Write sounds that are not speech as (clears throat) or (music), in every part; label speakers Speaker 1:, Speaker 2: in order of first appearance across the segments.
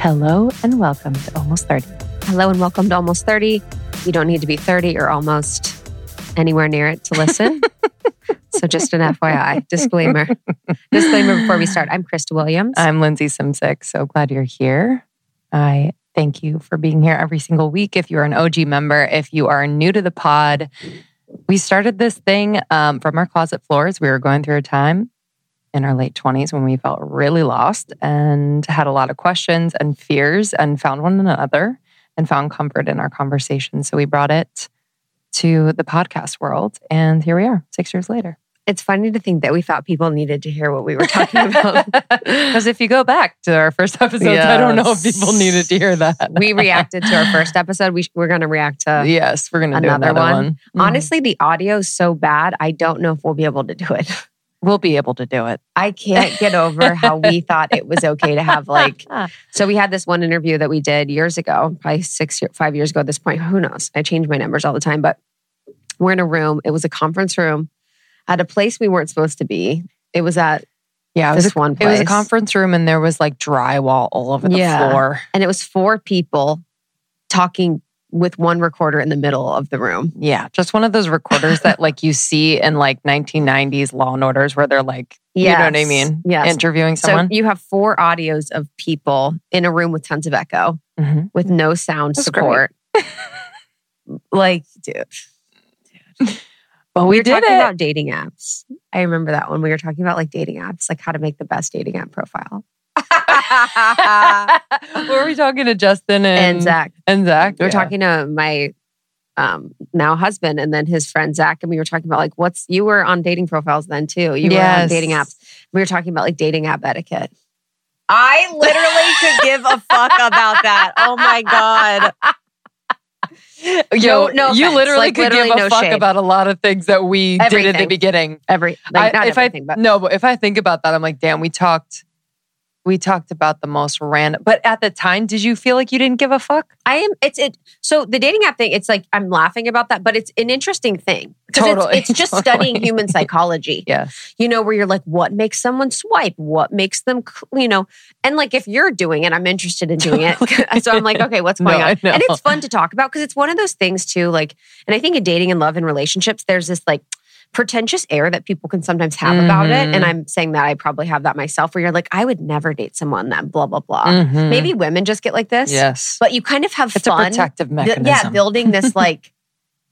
Speaker 1: Hello and welcome to Almost 30.
Speaker 2: Hello and welcome to Almost 30. You don't need to be 30 or almost anywhere near it to listen. (laughs) so just an FYI, disclaimer. disclaimer before we start. I'm Krista Williams.
Speaker 1: I'm Lindsey Simcik. So glad you're here. I thank you for being here every single week. If you're an OG member, if you are new to the pod, we started this thing um, from our closet floors. We were going through a time in our late 20s when we felt really lost and had a lot of questions and fears and found one another and found comfort in our conversation. So we brought it to the podcast world. And here we are, six years later.
Speaker 2: It's funny to think that we thought people needed to hear what we were talking (laughs) about. (laughs)
Speaker 1: Because if you go back to our first episode, yes. I don't know if people needed to hear that.
Speaker 2: we reacted to our first episode. We, are going to react to
Speaker 1: yes, we're going to another, another, one. one.
Speaker 2: Mm. Honestly, the audio is so bad. I don't know if we'll be able to do it. (laughs)
Speaker 1: We'll be able to do it.
Speaker 2: I can't get over how we (laughs) thought it was okay to have like. (laughs) So we had this one interview that we did years ago, probably six, five years ago at this point. Who knows? I change my numbers all the time, but we're in a room. It was a conference room at a place we weren't supposed to be. It was at
Speaker 1: yeah,
Speaker 2: it was
Speaker 1: a,
Speaker 2: one. Place.
Speaker 1: It was a conference room, and there was like drywall all over the yeah. floor,
Speaker 2: and it was four people talking with one recorder in the middle of the room.
Speaker 1: Yeah, just one of those recorders that like you see in like 1990s Law and Orders where they're like, yes. you know what I mean?
Speaker 2: Yeah,
Speaker 1: interviewing someone.
Speaker 2: So you have four audios of people in a room with tons of echo, mm-hmm. with no sound That's support. (laughs) like, dude. (laughs) dude.
Speaker 1: Well, we,
Speaker 2: we were
Speaker 1: did
Speaker 2: talking
Speaker 1: it.
Speaker 2: about dating apps. I remember that when we were talking about like dating apps, like how to make the best dating app profile. (laughs)
Speaker 1: were we talking to Justin and,
Speaker 2: and Zach?
Speaker 1: And Zach.
Speaker 2: We were yeah. talking to my um, now husband and then his friend Zach, and we were talking about like what's you were on dating profiles then too. You yes. were on dating apps. We were talking about like dating app etiquette. I literally could give a fuck about that. Oh my god.
Speaker 1: Yo, no, no you literally like, could literally give a no fuck shade. about a lot of things that we everything. did at the beginning.
Speaker 2: Every like,
Speaker 1: I, if
Speaker 2: I
Speaker 1: but. no, but if I think about that, I'm like, damn, we talked we talked about the most random but at the time did you feel like you didn't give a fuck?
Speaker 2: I am it's it so the dating app thing it's like i'm laughing about that but it's an interesting thing.
Speaker 1: Totally
Speaker 2: it's, it's just (laughs)
Speaker 1: totally.
Speaker 2: studying human psychology. (laughs)
Speaker 1: Yeah.
Speaker 2: You know where you're like what makes someone swipe? What makes them you know and like if you're doing it i'm interested in doing it. (laughs) So i'm like okay what's going
Speaker 1: no,
Speaker 2: on? And it's fun to talk about because it's one of those things too like and i think in dating and love and relationships there's this like pretentious air that people can sometimes have mm-hmm. about it. And
Speaker 1: Mm-hmm.
Speaker 2: I'm saying that I probably have that myself where you're like, I would never date someone that blah, blah, blah.
Speaker 1: Mm-hmm.
Speaker 2: Maybe women just get like this.
Speaker 1: Yes.
Speaker 2: But you kind of have
Speaker 1: it's
Speaker 2: fun.
Speaker 1: a protective mechanism.
Speaker 2: yeah, building this (laughs) like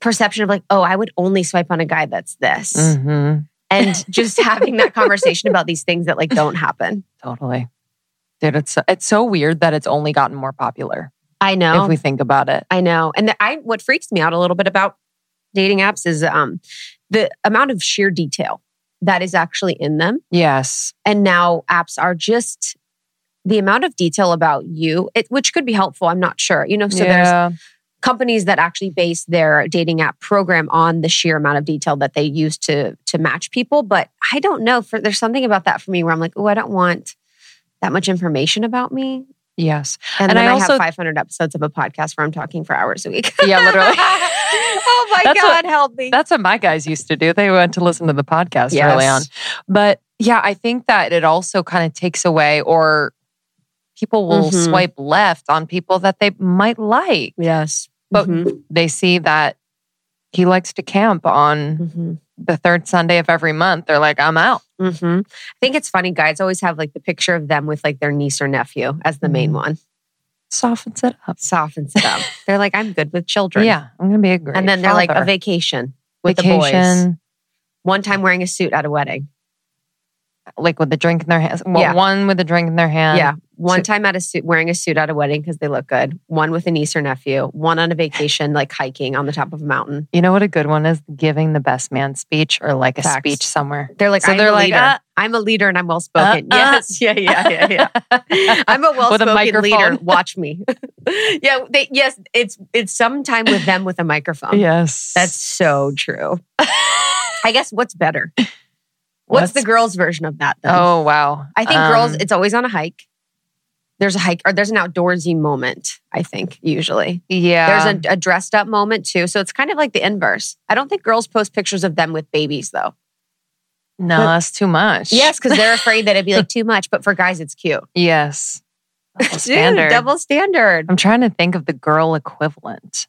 Speaker 2: perception of like, oh, I would only swipe on a guy that's this.
Speaker 1: Mm-hmm.
Speaker 2: And just having that conversation about these things that like don't happen.
Speaker 1: Totally. Dude, it's it's so weird that it's only gotten more popular.
Speaker 2: I know.
Speaker 1: If we think about it.
Speaker 2: I know. And the, I what freaks me out a little bit about dating apps is um the amount of sheer detail that is actually in them.
Speaker 1: Yes.
Speaker 2: And now apps are just the amount of detail about you, it, which could be helpful. I'm not sure. You know, so
Speaker 1: yeah.
Speaker 2: there's companies that actually base their dating app program on the sheer amount of detail that they use to to match people. But I don't know. For there's something about that for me where I'm like, oh, I don't want that much information about me.
Speaker 1: Yes.
Speaker 2: And,
Speaker 1: and
Speaker 2: then
Speaker 1: I,
Speaker 2: I
Speaker 1: also,
Speaker 2: have 500 episodes of a podcast where I'm talking for hours a week.
Speaker 1: Yeah, literally. (laughs)
Speaker 2: oh my
Speaker 1: that's
Speaker 2: God,
Speaker 1: what,
Speaker 2: help me.
Speaker 1: That's what my guys used to do. They went to listen to the podcast
Speaker 2: yes.
Speaker 1: early on. But yeah, I think that it also kind of takes away or people will mm-hmm. swipe left on people that they might like.
Speaker 2: Yes.
Speaker 1: But mm-hmm. they see that he likes to camp on mm-hmm. The third Sunday of every month. They're like, I'm out.
Speaker 2: Mm-hmm. I think it's funny. Guys always have like the picture of them with like their niece or nephew as the main
Speaker 1: Mm.
Speaker 2: one.
Speaker 1: Softens it up.
Speaker 2: Softens it up. (laughs) They're like, I'm good with children.
Speaker 1: Yeah, I'm going to be a great
Speaker 2: And then they're like, a vacation with the boys.
Speaker 1: vacation,
Speaker 2: One time wearing a suit at a wedding.
Speaker 1: Like with a drink in their hands. Well,
Speaker 2: Yeah.
Speaker 1: One with a drink in their hand.
Speaker 2: yeah. One
Speaker 1: so-
Speaker 2: time at a suit, wearing a suit at a wedding because they look good. One with a niece or nephew. One on a vacation, like hiking on the top of a mountain.
Speaker 1: You know what a good one is? Giving the best man speech or like a
Speaker 2: Facts.
Speaker 1: speech somewhere.
Speaker 2: They're like,
Speaker 1: So
Speaker 2: I'm
Speaker 1: they're
Speaker 2: a
Speaker 1: like,
Speaker 2: leader.
Speaker 1: uh,
Speaker 2: I'm a leader and I'm well spoken.
Speaker 1: uh, uh.
Speaker 2: yes. (laughs) Yeah, yeah, yeah, yeah. (laughs) I'm a well spoken leader. (laughs) Watch me. yeah. They, yes. It's, it's sometime with them with a microphone.
Speaker 1: yes.
Speaker 2: That's so true. I guess what's better? What's, the girls' version of that though?
Speaker 1: Oh, wow.
Speaker 2: I think
Speaker 1: Um,
Speaker 2: girls, it's always on a hike. There's a hike or there's an outdoorsy moment, I think, usually.
Speaker 1: Yeah.
Speaker 2: There's a, a dressed up moment too. So it's kind of like the inverse. I don't think girls post pictures of them with babies though.
Speaker 1: no,
Speaker 2: but-
Speaker 1: that's too much.
Speaker 2: Yes, because they're afraid that it'd be like (laughs) too much. But for guys, it's cute.
Speaker 1: Yes. Double (laughs)
Speaker 2: Dude,
Speaker 1: standard.
Speaker 2: double standard.
Speaker 1: I'm trying to think of the girl equivalent.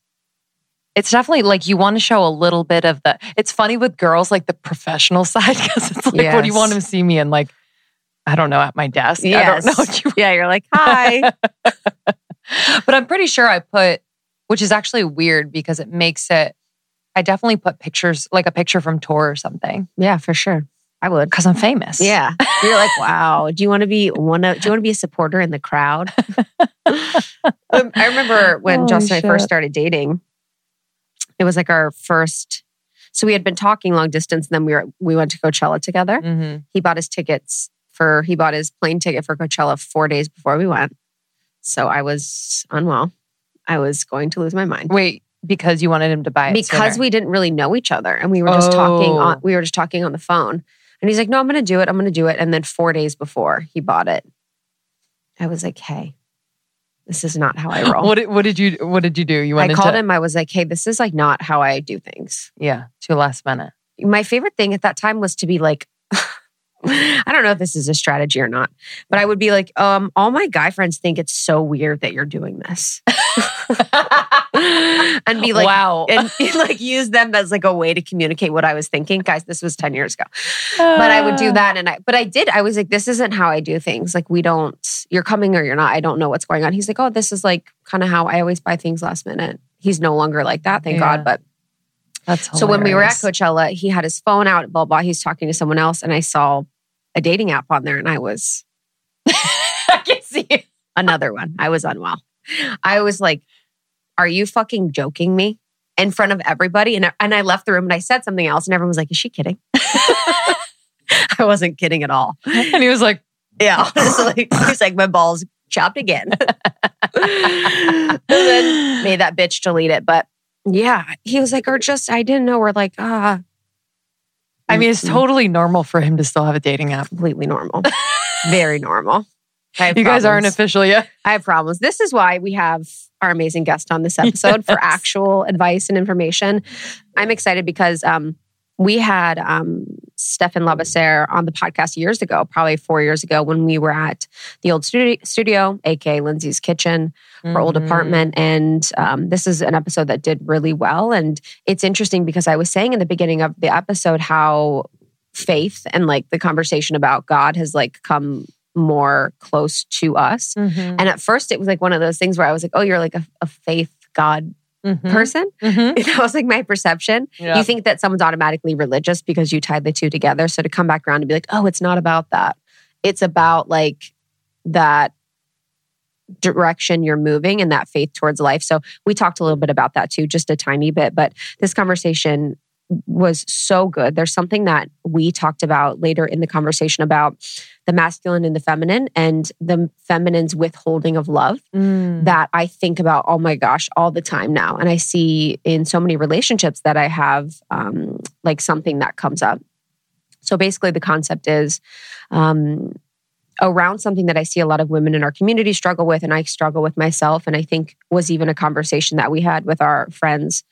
Speaker 1: It's definitely like you want to show a little bit of the. It's funny with girls, like the professional (laughs) side, because it's like, what do you want to see me in? Like, I don't know, at my desk. I
Speaker 2: Yes.
Speaker 1: don't know you (laughs)
Speaker 2: Yeah, you're like, hi. (laughs)
Speaker 1: but I'm pretty sure I put, which is actually weird because it makes it. I definitely put pictures, like a picture from tour or something,
Speaker 2: yeah, for sure. I would.
Speaker 1: because I'm famous.
Speaker 2: Yeah. You're like, wow. Do you want to be one of do you want to be a supporter in the crowd? Um, I remember when
Speaker 1: Holy
Speaker 2: Justin and I first started dating, it was like our first so we had been talking long distance and then we were we went to Coachella together.
Speaker 1: hmm
Speaker 2: He bought his tickets for he bought his plane ticket for Coachella four days before we went. So I was unwell. I was going to lose my mind.
Speaker 1: Wait, because you wanted him to buy it
Speaker 2: because
Speaker 1: sooner.
Speaker 2: we didn't really know each other and we were just talking on
Speaker 1: Oh.
Speaker 2: we were just talking on the phone and he's like no i'm gonna do it i'm gonna do it and then four days before he bought it i was like hey this is not how i (laughs) roll
Speaker 1: What did, what did you What did you do? You
Speaker 2: i called
Speaker 1: into,
Speaker 2: him i was like hey this is like not how i do things
Speaker 1: Yeah, to last minute.
Speaker 2: my favorite thing at that time was to be like (laughs) I don't know if this is a strategy or not, but I would be like, um, all my guy friends think it's so weird that you're doing this. (laughs) (laughs) and be like,
Speaker 1: wow.
Speaker 2: and like use them as like a way to communicate what I was thinking. Guys, this was 10 years ago. But I would do that. And I, but I did, I was like, this isn't how I do things. Like, we don't, you're coming or you're not. I don't know what's going on. He's like, oh, this is like kind of how I always buy things last minute. He's no longer like that, thank
Speaker 1: Yeah.
Speaker 2: God. But
Speaker 1: That's
Speaker 2: so when we were at. Coachella, he had his phone out, blah, blah. He's talking to someone else. And I saw a dating app on there and I was (laughs)
Speaker 1: I can see it.
Speaker 2: another one. I was unwell. I was like, are you fucking joking me? In front of everybody. And, and I left the room and I said something else, and everyone was like, Is she kidding? (laughs) (laughs) I wasn't kidding at all.
Speaker 1: And he was like,
Speaker 2: Yeah. (laughs) Honestly, he's like, My balls chopped again. and then made that bitch delete it. But yeah, he was like, Or just, I didn't know. We're like, ah.
Speaker 1: I mean, it's totally normal for him to still have a dating app.
Speaker 2: completely normal. Very normal.
Speaker 1: You guys aren't
Speaker 2: problems.
Speaker 1: official yet. (laughs)
Speaker 2: I have problems. This is why we have our amazing guest on this episode for (laughs) actual advice and information. I'm excited because um, we had um, Stephan Labossiere on the podcast years ago, probably four years ago, when we were at the old studio, studio aka Lindsey's Kitchen, her old
Speaker 1: Mhm.
Speaker 2: apartment. And um, this is an episode that did really well. And it's interesting because I was saying in the beginning of the episode how faith and like the conversation about God has like come more close to us.
Speaker 1: Mhm.
Speaker 2: And at first, it was like one of those things where I was like, oh, you're like a, a faith God
Speaker 1: Mhm.
Speaker 2: person.
Speaker 1: Mhm. (laughs)
Speaker 2: that was like my perception.
Speaker 1: Yeah.
Speaker 2: You think that someone's automatically religious because you tied the two together. So to come back around and be like, oh, it's not about that. It's about like that direction you're moving and that faith towards life. So we talked a little bit about that too, just a tiny bit. But this conversation was so good. There's something that we talked about later in the conversation about the masculine and the feminine and the feminine's withholding of love
Speaker 1: Mm.
Speaker 2: that I think about, oh my gosh, all the time now. And I see in so many relationships that I have um, like something that comes up. So basically, the concept is um, around something that I see a lot of women in our community struggle with, and I struggle with myself. And I think was even a conversation that we had with our friends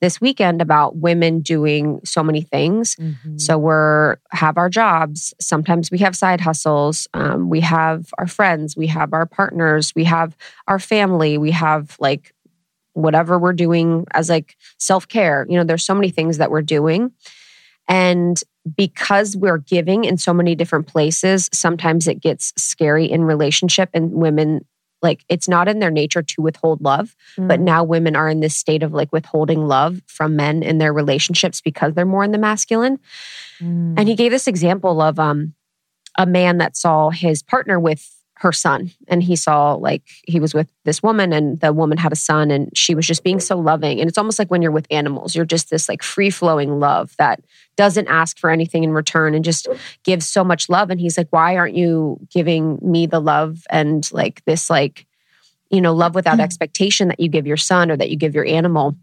Speaker 2: this weekend about women doing so many things
Speaker 1: Mhm.
Speaker 2: so we're have our jobs. Sometimes we have side hustles. Um, we have our friends. We have our partners. We have our family. We have like whatever we're doing as like self care. You know, there's so many things that we're doing, and because we're giving in so many different places, sometimes it gets scary in relationship, and women like it's not in their nature to withhold love but
Speaker 1: Mm.
Speaker 2: now women are in this state of like withholding love from men in their relationships because they're more in the masculine
Speaker 1: Mm.
Speaker 2: and he gave this example of um a man that saw his partner with her son and he saw like he was with this woman and the woman had a son and she was just being so loving. And it's almost like when you're with animals you're just this like free flowing love that doesn't ask for anything in return and just gives so much love. And he's like why aren't you giving me the love and like this like you know love without
Speaker 1: Mm.
Speaker 2: expectation that you give your son or that you give your animal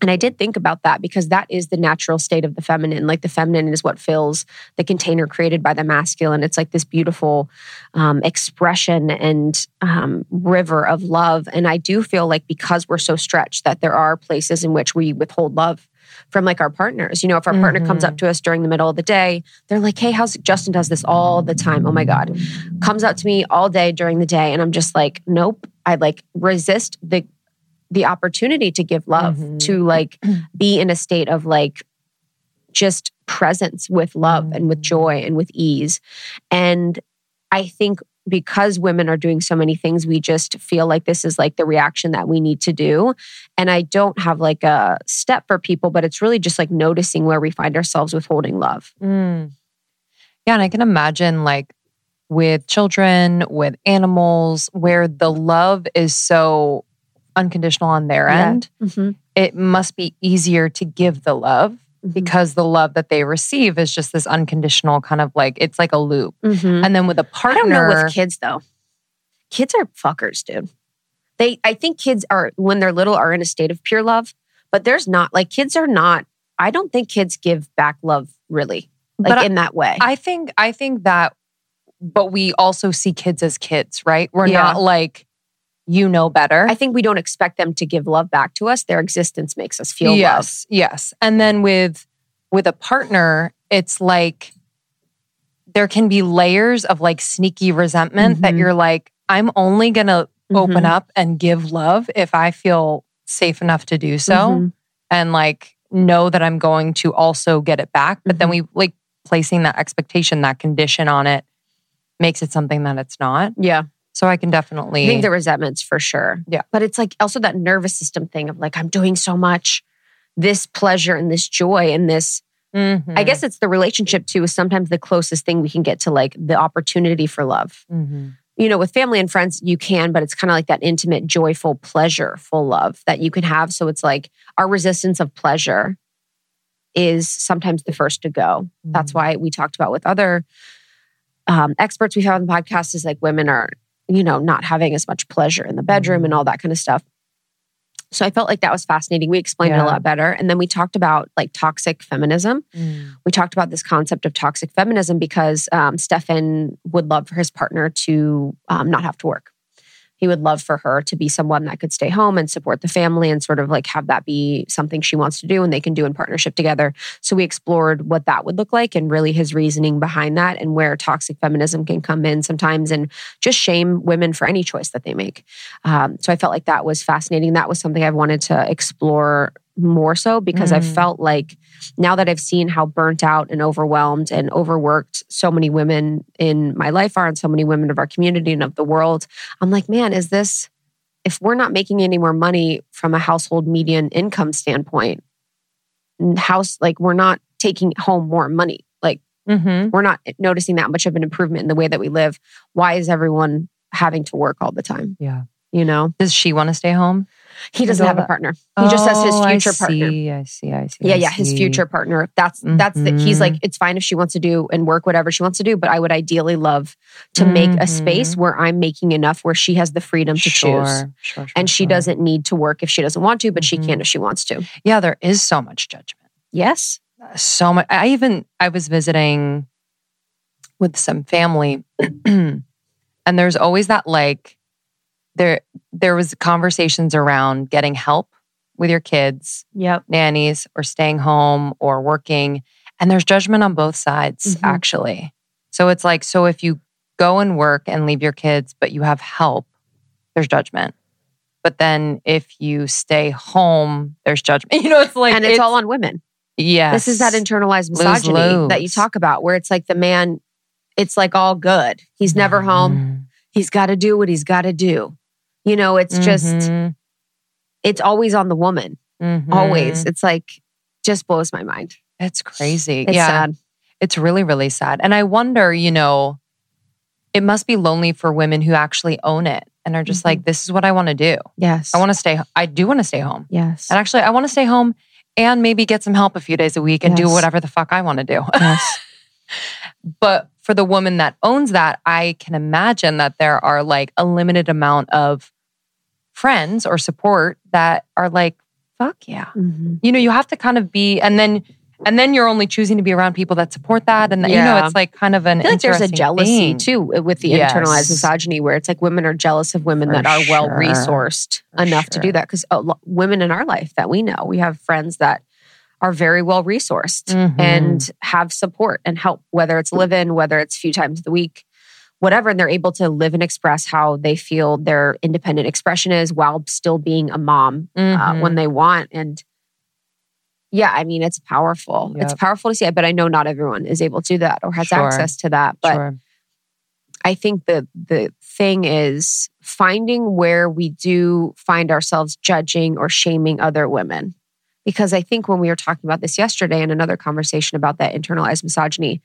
Speaker 2: and I did think about that because that is the natural state of the feminine. Like the feminine is what fills the container created by the masculine. It's like this beautiful um, expression and um, river of love. And I do feel like because we're so stretched, that there are places in which we withhold love from like our partners. You know, if our partner comes
Speaker 1: Mm-hmm.
Speaker 2: up to us during the middle of the day, they're like, "Hey, how's Justin does this all the time? Oh my god." Comes up to me all day during the day and I'm just like, "Nope." I like resist the the opportunity to give love,
Speaker 1: Mhm.
Speaker 2: to like be in a state of like just presence with love and with
Speaker 1: Mm.
Speaker 2: joy and with ease. And I think because women are doing so many things, we just feel like this is like the reaction that we need to do. And I don't have like a step for people, but it's really just like noticing where we find ourselves withholding love.
Speaker 1: Mm. Yeah, and I can imagine like with children, with animals, where the love is so unconditional on their
Speaker 2: Yeah.
Speaker 1: end,
Speaker 2: Mm-hmm.
Speaker 1: it must be easier to give the love because the love that they receive is just this unconditional kind of like it's like a loop.
Speaker 2: Mhm.
Speaker 1: And then with a partner, I
Speaker 2: don't know with kids though. Kids are fuckers, dude. They I think kids are when they're little are in a state of pure love, but there's not like kids are not I don't think kids give back love really. Like
Speaker 1: But I-
Speaker 2: in that way.
Speaker 1: I think I think that but we also see kids as kids, right? We're
Speaker 2: Yeah.
Speaker 1: not like you know better.
Speaker 2: I think we don't expect them to give love back to us. Their existence makes us feel love.
Speaker 1: yes, yes. And then with with a partner, it's like there can be layers of like sneaky resentment that
Speaker 2: Mhm.
Speaker 1: you're like, I'm only gonna open
Speaker 2: Mhm.
Speaker 1: up and give love if I feel safe enough to do so.
Speaker 2: Mhm.
Speaker 1: and like know that I'm going to also get it back. But then we like placing that expectation, that condition on it makes it something that it's not.
Speaker 2: Yeah.
Speaker 1: So I can definitely
Speaker 2: I think the resentments for sure.
Speaker 1: Yeah.
Speaker 2: But it's like also that nervous system thing of like, I'm doing so much, this pleasure and this joy and this.
Speaker 1: Mhm.
Speaker 2: I guess it's the relationship too, is sometimes the closest thing we can get to like the opportunity for love.
Speaker 1: Mhm.
Speaker 2: You know, with family and friends, you can, but it's kind of like that intimate, joyful, pleasureful love that you can have. So it's like our resistance of pleasure is sometimes the first to go. That's why we talked about with other um, experts we've had on the podcast is like women are, you know, not having as much pleasure in the bedroom and all that kind of stuff. So I felt like that was fascinating. We explained it a lot better. And then we talked about like toxic feminism.
Speaker 1: Mm.
Speaker 2: We talked about this concept of toxic feminism because um, Stephan would love for his partner to um, not have to work. He would love for her to be someone that could stay home and support the family and sort of like have that be something she wants to do and they can do in partnership together. So we explored what that would look like and really his reasoning behind that and where toxic feminism can come in sometimes and just shame women for any choice that they make. Um, so I felt like that was fascinating. That was something I wanted to explore more so because I
Speaker 1: Mm.
Speaker 2: felt like now that I've seen how burnt out and overwhelmed and overworked so many women in my life are and so many women of our community and of the world, I'm like, man, is this, if we're not making any more money from a household median income standpoint, house, like we're not taking home more money, like
Speaker 1: Mhm.
Speaker 2: we're not noticing that much of an improvement in the way that we live. Why is everyone having to work all the time?
Speaker 1: Yeah.
Speaker 2: You know,
Speaker 1: Does she want to stay home?
Speaker 2: He doesn't have a partner. He just has his
Speaker 1: Oh, I
Speaker 2: future partner.
Speaker 1: see, I see. I see.
Speaker 2: Yeah,
Speaker 1: I
Speaker 2: yeah, his future partner. That's that's the, he's like it's fine if she wants to do and work whatever she wants to do, but I would ideally love to make a space
Speaker 1: Mhm.
Speaker 2: where I'm making enough where she has the freedom to
Speaker 1: Sure,
Speaker 2: choose.
Speaker 1: Sure, sure,
Speaker 2: And she doesn't need to work if she doesn't want to, but she can
Speaker 1: Mhm.
Speaker 2: if she wants to.
Speaker 1: Yeah, there is so much judgment.
Speaker 2: Yes.
Speaker 1: so much. I even I was visiting with some family, (clears throat) and there's always that like there there was conversations around getting help with your kids,
Speaker 2: Yep.
Speaker 1: nannies, or staying home or working, and there's judgment on both sides
Speaker 2: Mhm.
Speaker 1: actually. So it's like so if you go and work and leave your kids, but you have help, there's judgment. But then if you stay home, there's judgment. (laughs) You know, it's like
Speaker 2: and it's, all on women.
Speaker 1: Yeah.
Speaker 2: This is that internalized
Speaker 1: Lose,
Speaker 2: misogyny that you talk about, where it's like the man, it's like all good. He's never home.
Speaker 1: Mhm.
Speaker 2: He's got to do what he's got to do. You know, it's just,
Speaker 1: Mhm.
Speaker 2: it's always on the woman.
Speaker 1: Mhm.
Speaker 2: Always. It's like, just blows my mind.
Speaker 1: It's crazy.
Speaker 2: It's
Speaker 1: yeah.
Speaker 2: sad.
Speaker 1: It's really, really sad. And I wonder, you know, it must be lonely for women who actually own it and are just
Speaker 2: Mhm.
Speaker 1: like, this is what I want to do.
Speaker 2: Yes.
Speaker 1: I want to stay, I do want to stay home.
Speaker 2: Yes.
Speaker 1: And actually, I want to stay home and maybe get some help a few days a week and do whatever the fuck I want to do. (laughs)
Speaker 2: Yes.
Speaker 1: but for the woman that owns that, I can imagine that there are like a limited amount of friends or support that are like, fuck yeah.
Speaker 2: Mhm.
Speaker 1: you know you have to kind of be and then and then you're only choosing to be around people that support that and you know it's like kind of an
Speaker 2: I feel like there's a jealousy
Speaker 1: thing.
Speaker 2: too with the
Speaker 1: Yes.
Speaker 2: internalized misogyny where it's like women are jealous of women
Speaker 1: For
Speaker 2: that are well resourced enough to do that because women in our life that we know we have friends that are very well resourced
Speaker 1: Mhm.
Speaker 2: and have support and help, whether it's live in, whether it's a few times a week, whatever. And they're able to live and express how they feel their independent expression is while still being a mom uh,
Speaker 1: Mhm.
Speaker 2: when they want. And yeah, I mean, it's powerful. It's powerful to see it, but I know not everyone is able to do that or has
Speaker 1: Sure.
Speaker 2: access to that. But
Speaker 1: sure.
Speaker 2: I think the the thing is finding where we do find ourselves judging or shaming other women. Because I think when we were talking about this yesterday in another conversation about that internalized misogyny,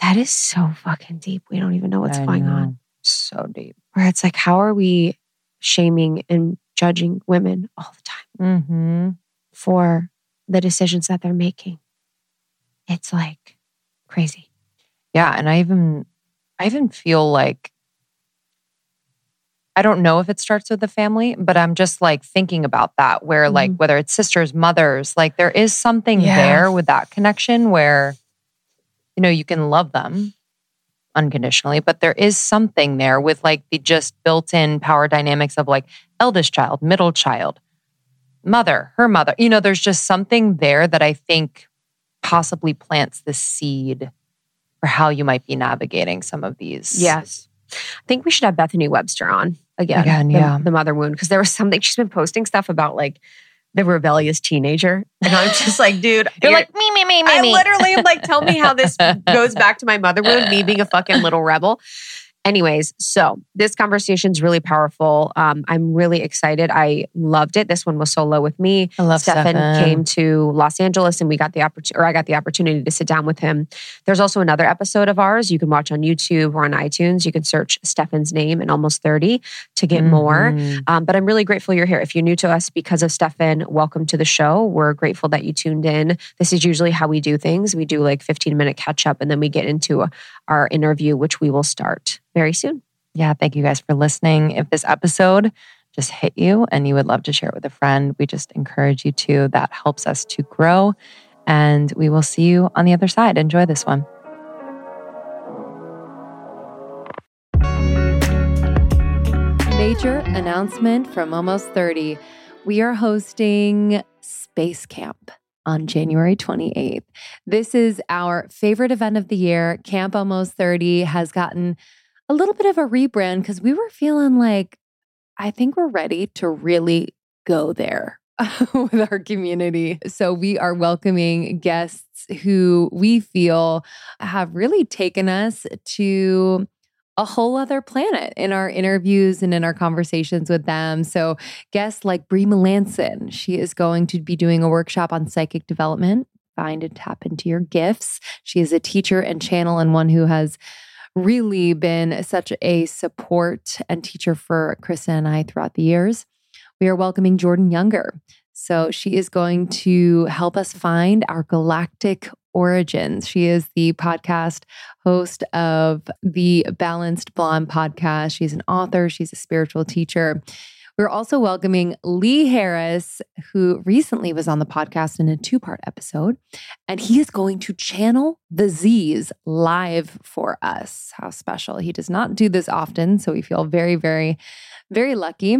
Speaker 2: that is so fucking deep. We don't even know what's
Speaker 1: I
Speaker 2: going
Speaker 1: know.
Speaker 2: on.
Speaker 1: So deep.
Speaker 2: Where it's like, how are we shaming and judging women all the time
Speaker 1: Mm-hmm.
Speaker 2: for the decisions that they're making? It's like crazy.
Speaker 1: Yeah, and I even I even feel like I don't know if it starts with the family, but I'm just like thinking about that where like
Speaker 2: Mhm.
Speaker 1: whether it's sisters, mothers, like there is something
Speaker 2: Yeah.
Speaker 1: there with that connection where you know you can love them unconditionally, but there is something there with like the just built-in power dynamics of like eldest child, middle child, mother, her mother. You know, there's just something there that I think possibly plants the seed for how you might be navigating some of these.
Speaker 2: Yes. I think we should have Bethany Webster on again.
Speaker 1: Again,
Speaker 2: the,
Speaker 1: yeah.
Speaker 2: The mother wound. Because there was something, she's been posting stuff about like the rebellious teenager. And I'm just like, dude,
Speaker 1: You're like me, me, me, me,
Speaker 2: I
Speaker 1: me.
Speaker 2: literally am like, tell me how this (laughs) goes back to my mother wound, me being a fucking little rebel. Anyways, so this conversation is really powerful. Um, I'm really excited. I loved it. This one was solo with me.
Speaker 1: I love
Speaker 2: Stephan
Speaker 1: Stephan.
Speaker 2: came to Los Angeles and we got the opportunity, or I got the opportunity to sit down with him. There's also another episode of ours you can watch on YouTube or on iTunes. You can search Stephan's name and almost 30 to get more.
Speaker 1: Mhm.
Speaker 2: Um, but I'm really grateful you're here. If you're new to us because of Stephan, welcome to the show. We're grateful that you tuned in. This is usually how we do things. We do like 15 minute catch up and then we get into our interview, which we will start very soon.
Speaker 1: Yeah, thank you guys for listening. If this episode just hit you and you would love to share it with a friend, we just encourage you to. That helps us to grow. And we will see you on the other side. Enjoy this one. Major announcement from Almost 30. We are hosting Space Camp on January 28th. This is our favorite event of the year. Camp Almost 30 has gotten a little bit of a rebrand because we were feeling like, I think we're ready to really go there (laughs) with our community. So we are welcoming guests who we feel have really taken us to a whole other planet in our interviews and in our conversations with them. So, guests like Bree Melanson, she is going to be doing a workshop on psychic development. Find and tap into your gifts. She is a teacher and channel, and one who has really been such a support and teacher for Krista and I throughout the years. We are welcoming Jordan Younger. So, she is going to help us find our galactic origins. She is the podcast host of the Balanced Blonde podcast. She's an author, she's a spiritual teacher. We're also welcoming Lee Harris, who recently was on the podcast in a two part episode, and he is going to channel the Z's live for us. How special. He does not do this often, so we feel very, very, very lucky.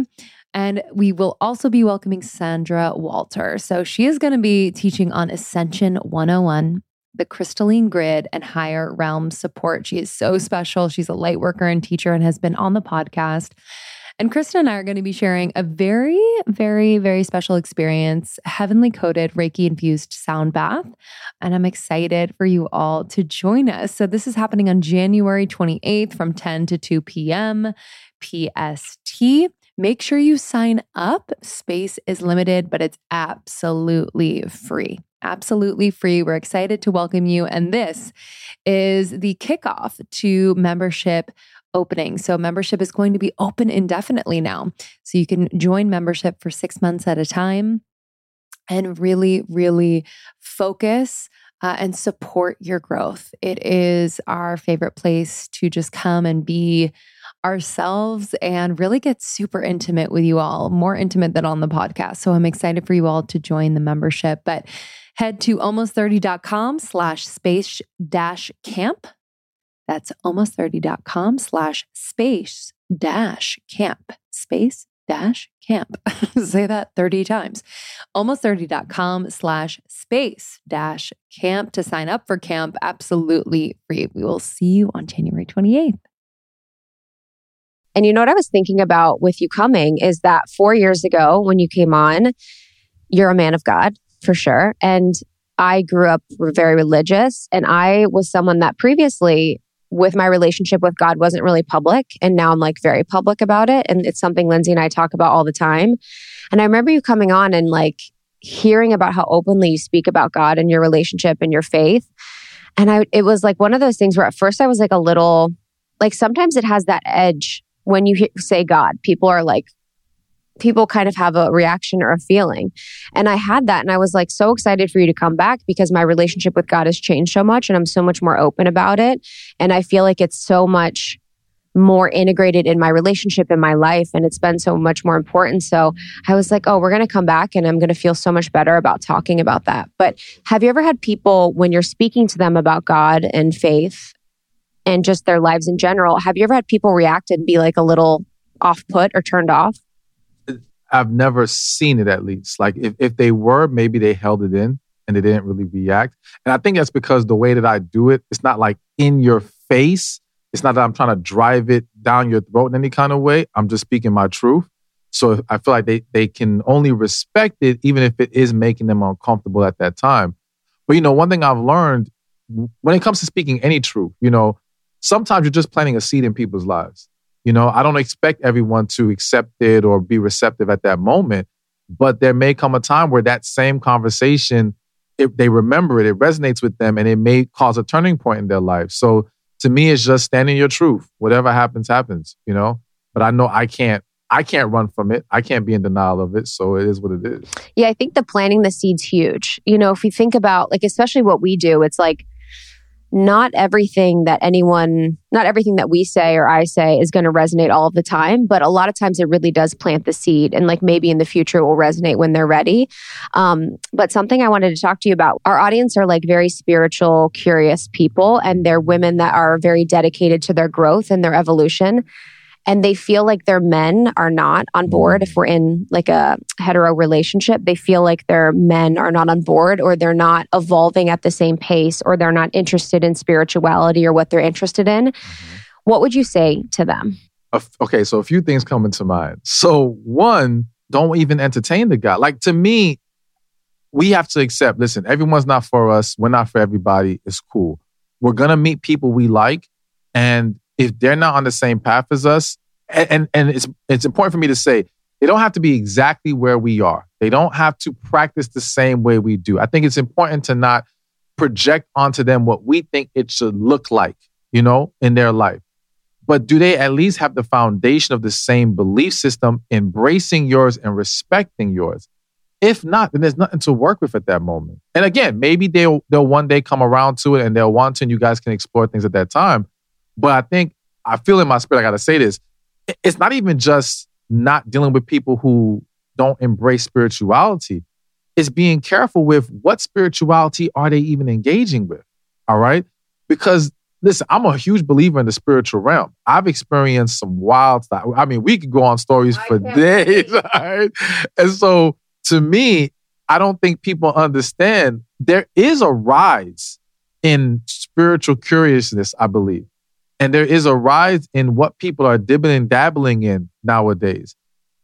Speaker 1: And we will also be welcoming Sandra Walter. So she is going to be teaching on Ascension 101 the crystalline grid and higher realm support. She is so special. She's a light worker and teacher and has been on the podcast. And Krista and I are going to be sharing a very, very, very special experience heavenly coated Reiki infused sound bath. And I'm excited for you all to join us. So, this is happening on January 28th from 10 to 2 p.m. PST. Make sure you sign up. Space is limited, but it's absolutely free. Absolutely free. We're excited to welcome you. And this is the kickoff to membership opening. So, membership is going to be open indefinitely now. So, you can join membership for six months at a time and really, really focus uh, and support your growth. It is our favorite place to just come and be ourselves and really get super intimate with you all, more intimate than on the podcast. So I'm excited for you all to join the membership. But head to almost30.com slash space dash camp. That's almost30.com slash space dash camp. Space dash camp. (laughs) Say that 30 times. Almost30.com slash space dash camp to sign up for camp absolutely free. We will see you on January 28th.
Speaker 2: And you know what I was thinking about with you coming is that four years ago when you came on, you're a man of God for sure. And I grew up very religious and I was someone that previously with my relationship with God wasn't really public. And now I'm like very public about it. And it's something Lindsey and I talk about all the time. And I remember you coming on and like hearing about how openly you speak about God and your relationship and your faith. And I, it was like one of those things where at first I was like a little, like sometimes it has that edge when you say God. People are like, people kind of have a reaction or a feeling. And I had that. And I was like so excited for you to come back because my relationship with God has changed so much and I'm so much more open about it. And I feel like it's so much more integrated in my relationship in my life and it's been so much more important so i was like oh we're going to come back and i'm going to feel so much better about talking about that but have you ever had people when you're speaking to them about god and faith and just their lives in general have you ever had people react and be like a little off put or turned off
Speaker 3: I've never seen it at least. Like if, if they were, maybe they held it in and they didn't really react. And I think that's because the way that I do it, it's not like in your face. It's not that I'm trying to drive it down your throat in any kind of way. I'm just speaking my truth. So I feel like they, they can only respect it, even if it is making them uncomfortable at that time. But, you know, one thing I've learned when it comes to speaking any truth, you know, sometimes you're just planting a seed in people's lives. You know, I don't expect everyone to accept it or be receptive at that moment, but there may come a time where that same conversation, if they remember it, it resonates with them and it may cause a turning point in their life. So to me, it's just standing your truth. Whatever happens, happens, you know? But I know I can't I can't run from it. I can't be in denial of it. So it is what it is.
Speaker 2: Yeah, I think the planting the seeds huge. You know, if we think about like especially what we do, it's like not everything that anyone, not everything that we say or I say is going to resonate all of the time, but a lot of times it really does plant the seed. And like maybe in the future it will resonate when they're ready. Um, but something I wanted to talk to you about our audience are like very spiritual, curious people, and they're women that are very dedicated to their growth and their evolution and they feel like their men are not on board if we're in like a hetero relationship. They feel like their men are not on board or they're not evolving at the same pace or they're not interested in spirituality or what they're interested in. Mm-hmm. what would you say to them?
Speaker 3: Okay so a few things come into mind. So one don't even entertain the guy. Like to me we have to accept listen everyone's not for us. We're not for everybody. It's cool. We're gonna meet people we like and if they're not on the same path as us, and, and, and it's it's important for me to say they don't have to be exactly where we are. They don't have to practice the same way we do. I think it's important to not project onto them what we think it should look like, you know, in their life. But do they at least have the foundation of the same belief system, embracing yours and respecting yours? If not, then there's nothing to work with at that moment. And again, maybe they'll they'll one day come around to it and they'll want to, and you guys can explore things at that time. But I think I feel in my spirit, I got to say this. It's not even just not dealing with people who don't embrace spirituality. It's being careful with what spirituality are they even engaging with. All right. Because listen, I'm a huge believer in the spiritual realm. I've experienced some wild stuff. I mean, we could go on stories for days. (laughs) Right? And so to me, I don't think people understand there is a rise in spiritual curiousness, I believe. And there is a rise in what people are dibbling and dabbling in nowadays.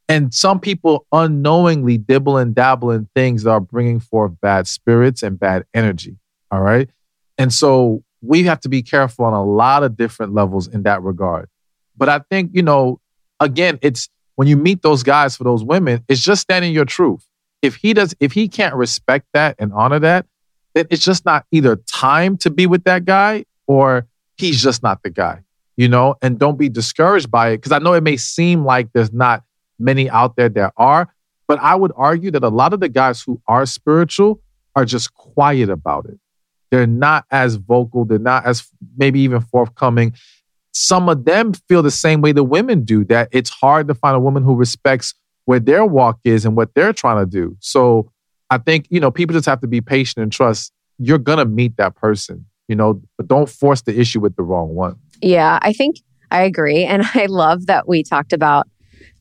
Speaker 3: And some people unknowingly dibble and dabble in things that are bringing forth bad spirits and bad energy. All right. And so we have to be careful on a lot of different levels in that regard. But I think, you know, again, it's when you meet those guys for those women, it's just standing your truth. If he does, if he can't respect that and honor that, then it's just not either time to be with that guy or he's just not the guy, you know, and don't be discouraged by it. Cause I know it may seem like there's not many out there that are, but I would argue that a lot of the guys who are spiritual are just quiet about it. They're not as vocal, they're not as maybe even forthcoming. Some of them feel the same way the women do, that it's hard to find a woman who respects where their walk is and what they're trying to do. So I think, you know, people just have to be patient and trust you're going to meet that person you know, but don't force the issue with the wrong one.
Speaker 2: Yeah, I think I agree. And (laughs) I love that we talked about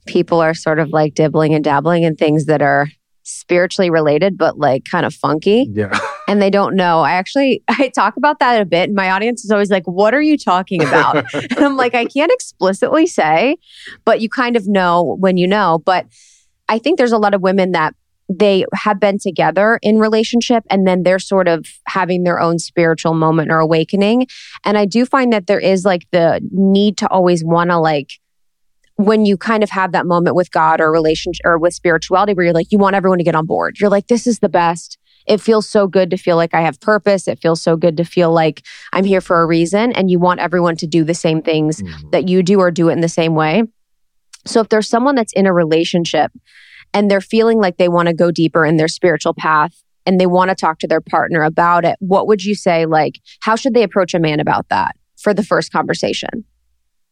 Speaker 2: people are sort of like dibbling and dabbling in things that are spiritually related, but like kind of funky.
Speaker 3: Yeah. (laughs)
Speaker 2: And they don't know. I actually (laughs) I talk about that a bit. And my audience is always like, what are you talking about? and I'm like, I can't explicitly say, but you kind of know when you know. But I think there's a lot of women that they have been together in relationship and then they're sort of having their own spiritual moment or awakening. And I do find that there is like the need to always want to like when you kind of have that moment with God or relationship or with spirituality where you're like, you want everyone to get on board. You're like, this is the best. It feels so good to feel like I have purpose. It feels so good to feel like I'm here for a reason. And you want everyone to do the same things mm-hmm. that you do or do it in the same way. So if there's someone that's in a relationship and they're feeling like they want to go deeper in their spiritual path and they want to talk to their partner about it, what would you say? Like, how should they approach a man about that for the first conversation?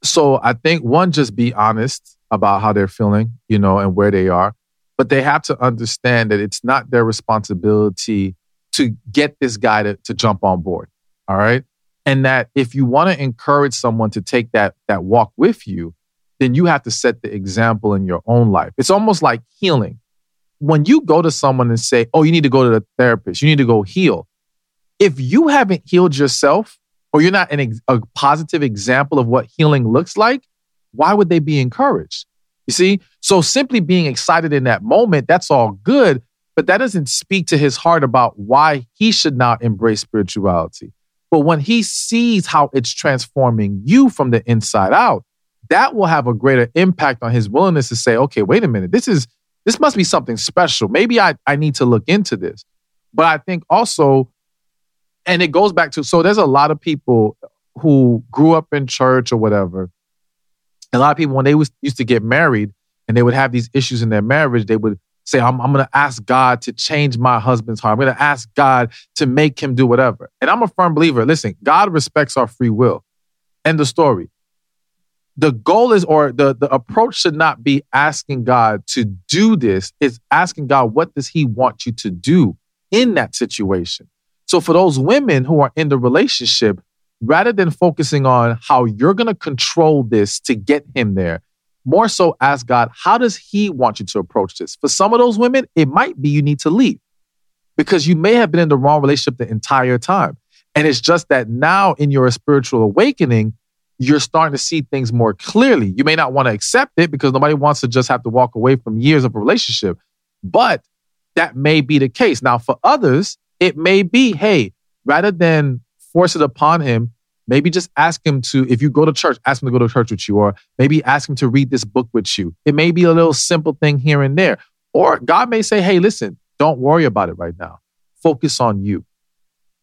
Speaker 3: So I think one, just be honest about how they're feeling, you know, and where they are. But they have to understand that it's not their responsibility to get this guy to, to jump on board. All right. And that if you want to encourage someone to take that that walk with you, then you have to set the example in your own life. It's almost like healing. When you go to someone and say, Oh, you need to go to the therapist, you need to go heal. If you haven't healed yourself, or you're not ex- a positive example of what healing looks like, why would they be encouraged? You see? So simply being excited in that moment, that's all good, but that doesn't speak to his heart about why he should not embrace spirituality. But when he sees how it's transforming you from the inside out, that will have a greater impact on his willingness to say, okay, wait a minute, this is this must be something special. Maybe I, I need to look into this. But I think also and it goes back to so there's a lot of people who grew up in church or whatever. A lot of people when they was used to get married and they would have these issues in their marriage, they would say, I'm, I'm going to ask God to change my husband's heart. I'm going to ask God to make him do whatever. And I'm a firm believer. Listen, God respects our free will. End the story. The goal is, or the, the approach should not be asking God to do this. It's asking God, what does he want you to do in that situation? So for those women who are in the relationship, rather than focusing on how you're going to control this to get him there, more so ask God, how does he want you to approach this? For some of those women, it might be you need to leave because you may have been in the wrong relationship the entire time. And it's just that now in your spiritual awakening, you're starting to see things more clearly. You may not want to accept it because nobody wants to just have to walk away from years of a relationship, but that may be the case. Now, for others, it may be, hey, rather than force it upon him, maybe just ask him to, if you go to church, ask him to go to church with you, or maybe ask him to read this book with you. It may be a little simple thing here and there. Or God may say, hey, listen, don't worry about it right now. Focus on you.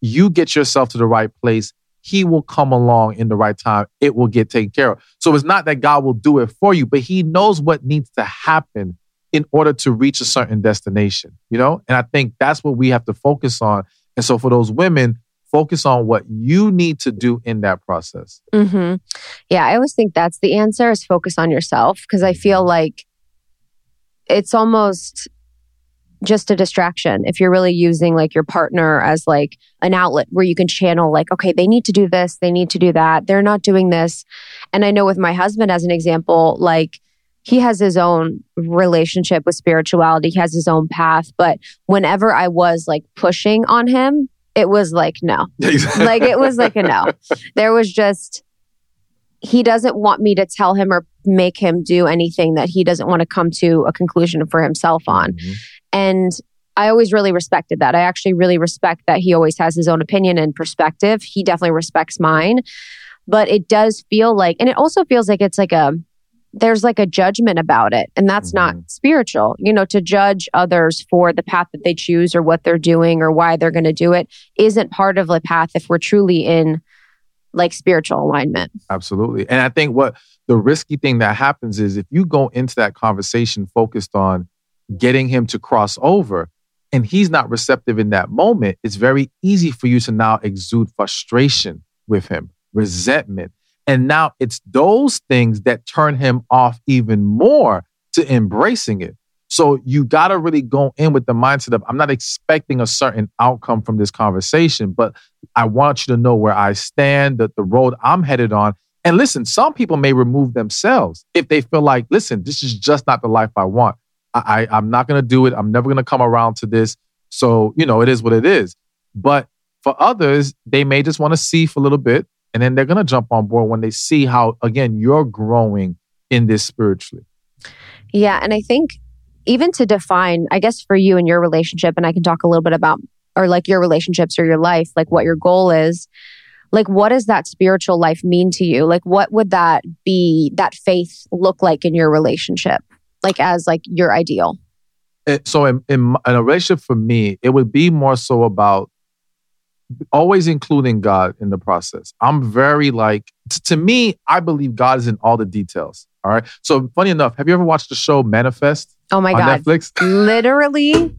Speaker 3: You get yourself to the right place. He will come along in the right time. It will get taken care of. So it's not that God will do it for you, but He knows what needs to happen in order to reach a certain destination, you know? And I think that's what we have to focus on. And so for those women, focus on what you need to do in that process.
Speaker 2: Mm-hmm. Yeah, I always think that's the answer is focus on yourself because I feel mm-hmm. like it's almost just a distraction if you're really using like your partner as like an outlet where you can channel like okay they need to do this they need to do that they're not doing this and i know with my husband as an example like he has his own relationship with spirituality. He has his own path. But whenever I was like pushing on him, it was like, no. (laughs) like it was like a no. There was just, he doesn't want me to tell him or make him do anything that he doesn't want to come to a conclusion for himself on. Mm-hmm. And I always really respected that. I actually really respect that he always has his own opinion and perspective. He definitely respects mine. But it does feel like, and it also feels like it's like a, there's like a judgment about it. And that's mm-hmm. not spiritual. You know, to judge others for the path that they choose or what they're doing or why they're going to do it isn't part of the path if we're truly in like spiritual alignment.
Speaker 3: Absolutely. And I think what the risky thing that happens is if you go into that conversation focused on getting him to cross over and he's not receptive in that moment, it's very easy for you to now exude frustration with him, resentment, and now it's those things that turn him off even more to embracing it. So you got to really go in with the mindset of I'm not expecting a certain outcome from this conversation, but I want you to know where I stand, that the road I'm headed on, And listen, some people may remove themselves if they feel like, listen, this is just not the life I want. I, I'm not going to do it. I'm never going to come around to this. So you know, it is what it is. But for others, they may just want to see for a little bit, and then they're going to jump on board when they see how again you're growing in this spiritually.
Speaker 2: Yeah, and I think even to define, I guess for you and your relationship, and I can talk a little bit about or like your relationships or your life, like what your goal is. Like, what does that spiritual life mean to you? Like, what would that be, that faith look like in your relationship? Like, as like your ideal?
Speaker 3: It, so, in, in, in a relationship for me, it would be more so about always including God in the process. I'm very like, t- to me, I believe God is in all the details. All right. So, funny enough, have you ever watched the show Manifest?
Speaker 2: Oh my
Speaker 3: on
Speaker 2: God.
Speaker 3: Netflix?
Speaker 2: Literally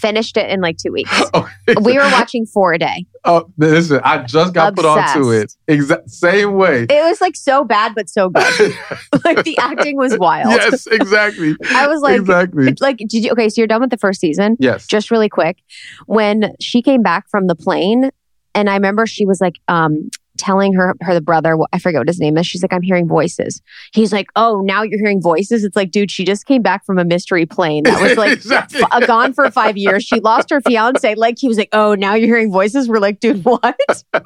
Speaker 2: finished it in like two weeks. (laughs) we were watching four a day.
Speaker 3: Oh, listen, I just got put onto it. Exact same way.
Speaker 2: It was like so bad, but so good. (laughs) like the acting was wild.
Speaker 3: Yes, exactly. (laughs)
Speaker 2: I was like,
Speaker 3: exactly.
Speaker 2: Like, did you? Okay, so you're done with the first season.
Speaker 3: Yes.
Speaker 2: Just really quick, when she came back from the plane, and I remember she was like, um, telling her her the brother i forget what his name is. She's like i'm hearing voices. He's like oh now you're hearing voices? It's like dude she just came back from a mystery plane that was like (laughs) exactly. f- gone for five years. She lost her fiance. Like he was like oh now you're hearing voices? We're like dude what? (laughs)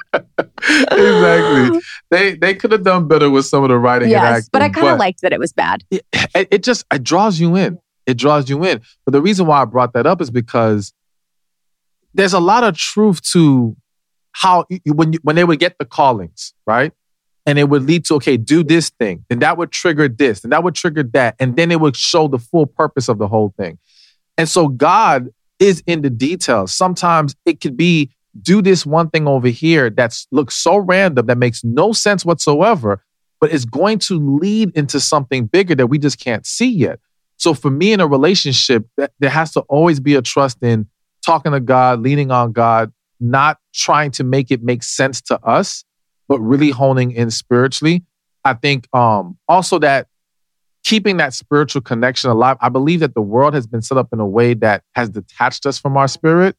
Speaker 3: Exactly. They they could have done better with some of the writing yes, and acting
Speaker 2: but i kind of liked that it was bad.
Speaker 3: It, it just it draws you in. It draws you in. But the reason why i brought that up is because there's a lot of truth to how when you, when they would get the callings, right? And it would lead to okay, do this thing, and that would trigger this, and that would trigger that, and then it would show the full purpose of the whole thing. And so God is in the details. Sometimes it could be do this one thing over here that looks so random that makes no sense whatsoever, but it's going to lead into something bigger that we just can't see yet. So for me in a relationship, that, there has to always be a trust in talking to God, leaning on God, not trying to make it make sense to us, but really honing in spiritually. I think um, also that keeping that spiritual connection alive. I believe that the world has been set up in a way that has detached us from our spirit.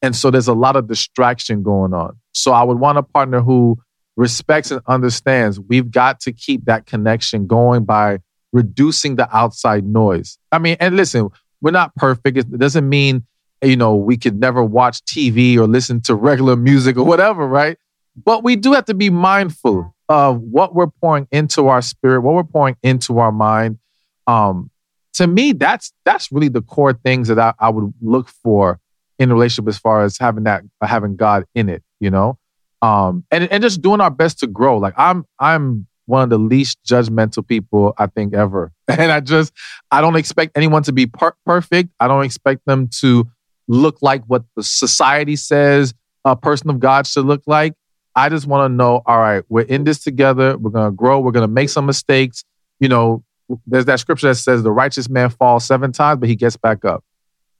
Speaker 3: And so there's a lot of distraction going on. So I would want a partner who respects and understands we've got to keep that connection going by reducing the outside noise. I mean, and listen, we're not perfect. It doesn't mean you know, we could never watch TV or listen to regular music or whatever, right? But we do have to be mindful of what we're pouring into our spirit, what we're pouring into our mind. Um, to me, that's that's really the core things that I, I would look for in a relationship as far as having that having God in it, you know? Um, and and just doing our best to grow. Like I'm I'm one of the least judgmental people I think ever. (laughs) And I just I don't expect anyone to be per- perfect. I don't expect them to look like what the society says a person of God should look like. I just want to know, all right, we're in this together. We're going to grow. We're going to make some mistakes. You know, there's that scripture that says the righteous man falls seven times, but he gets back up.